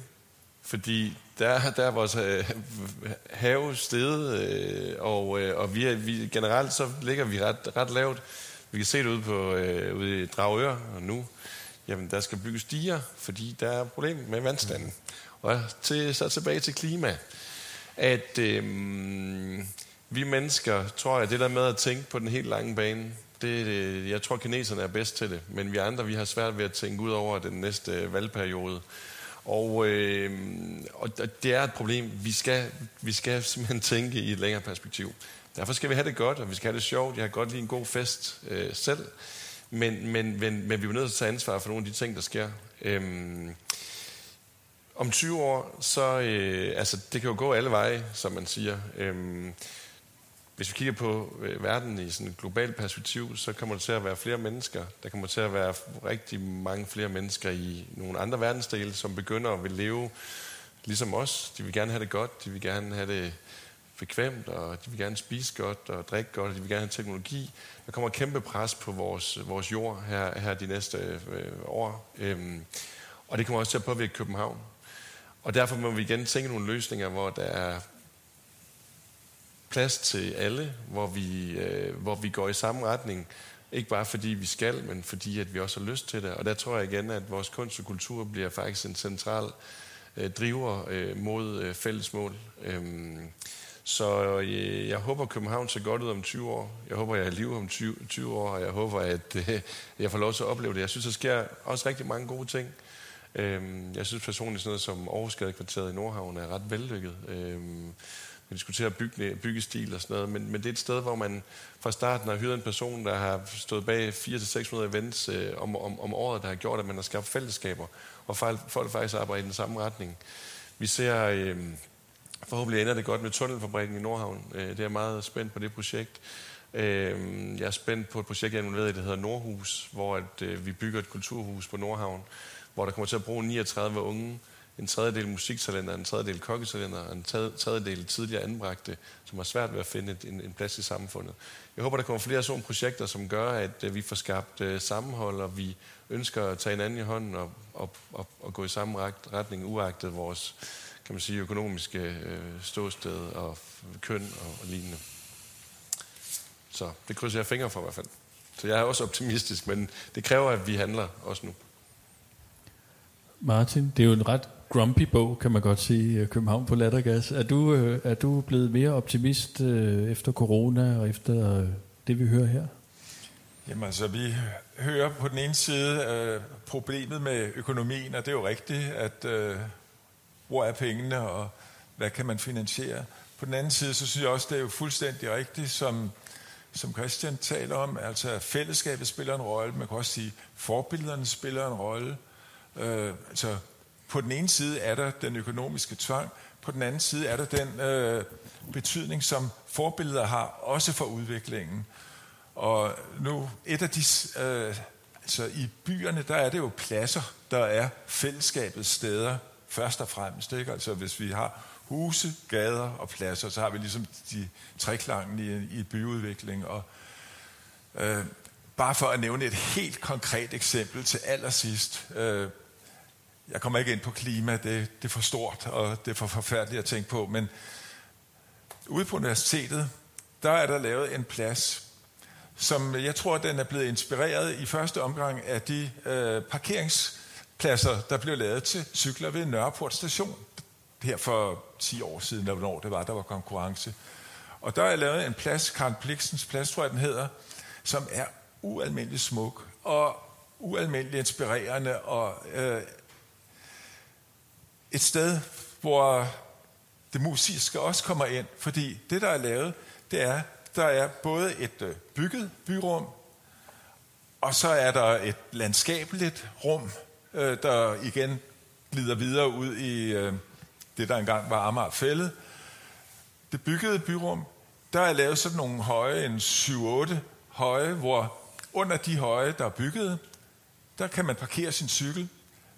Fordi der, der er vores øh, have stedet, øh, og, øh, og vi er, vi, generelt så ligger vi ret, ret lavt. Vi kan se det ude, på, øh, ude i Dragør og nu. Jamen, der skal bygges diger, fordi der er problem med vandstanden. Og til, så tilbage til klima. At øh, vi mennesker, tror jeg, det der med at tænke på den helt lange bane, det, det, jeg tror, kineserne er bedst til det. Men vi andre, vi har svært ved at tænke ud over den næste valgperiode. Og, øh, og det er et problem. Vi skal, vi skal simpelthen tænke i et længere perspektiv. Derfor skal vi have det godt, og vi skal have det sjovt. Jeg har godt lige en god fest øh, selv. Men, men, men, men vi er nødt til at tage ansvar for nogle af de ting, der sker. Øhm, om 20 år, så øh, altså, det kan jo gå alle veje, som man siger. Øhm, hvis vi kigger på øh, verden i sådan et globalt perspektiv, så kommer der til at være flere mennesker. Der kommer til at være rigtig mange flere mennesker i nogle andre verdensdele, som begynder at vil leve ligesom os. De vil gerne have det godt, de vil gerne have det bekvemt, og de vil gerne spise godt og drikke godt, og de vil gerne have teknologi. Der kommer kæmpe pres på vores, vores jord her, her de næste øh, år. Øhm, og det kommer også til at påvirke København. Og derfor må vi igen tænke nogle løsninger, hvor der er plads til alle, hvor vi, øh, hvor vi går i samme retning. Ikke bare fordi vi skal, men fordi at vi også har lyst til det. Og der tror jeg igen, at vores kunst og kultur bliver faktisk en central øh, driver øh, mod øh, fælles mål. Øhm, så øh, jeg håber, at København ser godt ud om 20 år. Jeg håber, jeg er i live om 20, 20 år, og jeg håber, at øh, jeg får lov til at opleve det. Jeg synes, der sker også rigtig mange gode ting. Øhm, jeg synes personligt, sådan noget som Aarhusgadekvarteret i Nordhavn er ret vellykket. Øhm, vi diskutere bygge, byggestil og sådan noget, men, men det er et sted, hvor man fra starten har hyret en person, der har stået bag 400-600 events øh, om, om, om året, der har gjort, at man har skabt fællesskaber, og folk faktisk arbejder i den samme retning. Vi ser... Øh, Forhåbentlig ender det godt med tunnelfabrikken i Nordhavn. Øh, det er jeg meget spændt på det projekt. Øh, jeg er spændt på et projekt, jeg er involveret i, der hedder Nordhus, hvor at, øh, vi bygger et kulturhus på Nordhavn, hvor der kommer til at bruge 39 unge, en tredjedel musiktalenter, en tredjedel kokketalenter, og en tredjedel tidligere anbragte, som har svært ved at finde en, en plads i samfundet. Jeg håber, der kommer flere sådan projekter, som gør, at øh, vi får skabt øh, sammenhold, og vi ønsker at tage hinanden i hånden og, og, og, og gå i samme retning, uagtet vores kan man sige, økonomiske øh, ståsted og køn og, og lignende. Så det krydser jeg fingre for i hvert fald. Så jeg er også optimistisk, men det kræver, at vi handler også nu. Martin, det er jo en ret grumpy bog, kan man godt sige, øh, København på lattergas. Er du, øh, er du blevet mere optimist øh, efter corona og efter det, vi hører her? Jamen altså, vi hører på den ene side øh, problemet med økonomien, og det er jo rigtigt, at øh, hvor er pengene, og hvad kan man finansiere. På den anden side, så synes jeg også, det er jo fuldstændig rigtigt, som, som Christian taler om, altså fællesskabet spiller en rolle, man kan også sige, forbillederne spiller en rolle. Øh, Øh, altså, på den ene side er der den økonomiske tvang, på den anden side er der den øh, betydning, som forbilleder har, også for udviklingen. Og nu, et af de, øh, altså i byerne, der er det jo pladser, der er fællesskabets steder, først og fremmest. Ikke? Altså hvis vi har huse, gader og pladser, så har vi ligesom de treklangen i, i byudvikling. Og, øh, bare for at nævne et helt konkret eksempel til allersidst. Øh, jeg kommer ikke ind på klima, det, det er for stort, og det er for forfærdeligt at tænke på, men ude på universitetet, der er der lavet en plads, som jeg tror, den er blevet inspireret i første omgang af de øh, parkeringspladser, der blev lavet til cykler ved Nørreport station. Her for 10 år siden, eller hvornår det var, der var konkurrence. Og der er lavet en plads, Karl Bliksens plads, tror jeg den hedder, som er ualmindelig smuk og ualmindelig inspirerende og øh, et sted, hvor det musiske også kommer ind, fordi det, der er lavet, det er, der er både et øh, bygget byrum, og så er der et landskabeligt rum, øh, der igen glider videre ud i øh, det, der engang var Amager Fællet. Det byggede byrum, der er lavet sådan nogle høje, en 7-8 høje, hvor under de høje, der er bygget, der kan man parkere sin cykel.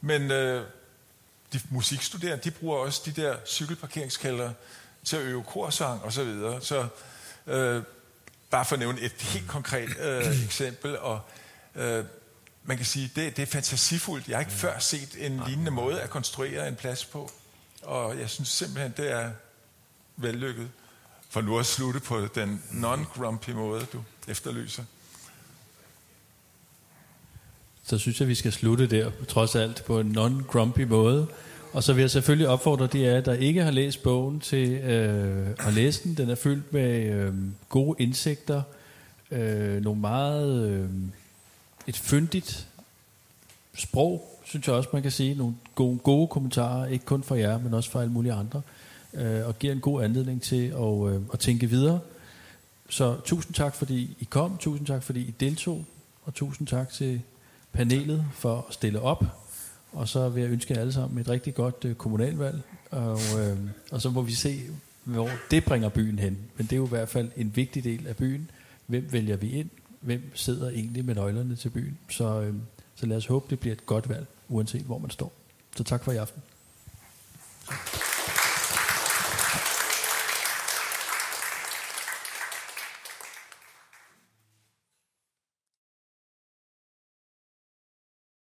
Men øh, de musikstuderende, de bruger også de der cykelparkeringskælder til at øve korsang og så videre. Så øh, bare for at nævne et helt konkret øh, eksempel, og øh, man kan sige, det, det er fantasifuldt. Jeg har ikke før set en lignende måde at konstruere en plads på, og jeg synes simpelthen, det er vellykket. For nu at slutte på den non-grumpy måde, du efterlyser. Så synes jeg, vi skal slutte der, trods alt, på en non-grumpy måde. Og så vil jeg selvfølgelig opfordre de af jer, der ikke har læst bogen, til øh, at læse den. Den er fyldt med øh, gode indsigter, øh, nogle meget... Øh, et fyndigt sprog, synes jeg også, man kan sige. Nogle gode, gode kommentarer, ikke kun fra jer, men også fra alle mulige andre. Øh, og giver en god anledning til at, øh, at tænke videre. Så tusind tak, fordi I kom. Tusind tak, fordi I deltog. Og tusind tak til panelet for at stille op. Og så vil jeg ønske jer alle sammen et rigtig godt øh, kommunalvalg. Og, øh, og så må vi se, hvor det bringer byen hen. Men det er jo i hvert fald en vigtig del af byen. Hvem vælger vi ind? Hvem sidder egentlig med nøglerne til byen? Så, øh, så lad os håbe, det bliver et godt valg, uanset hvor man står. Så tak for i aften.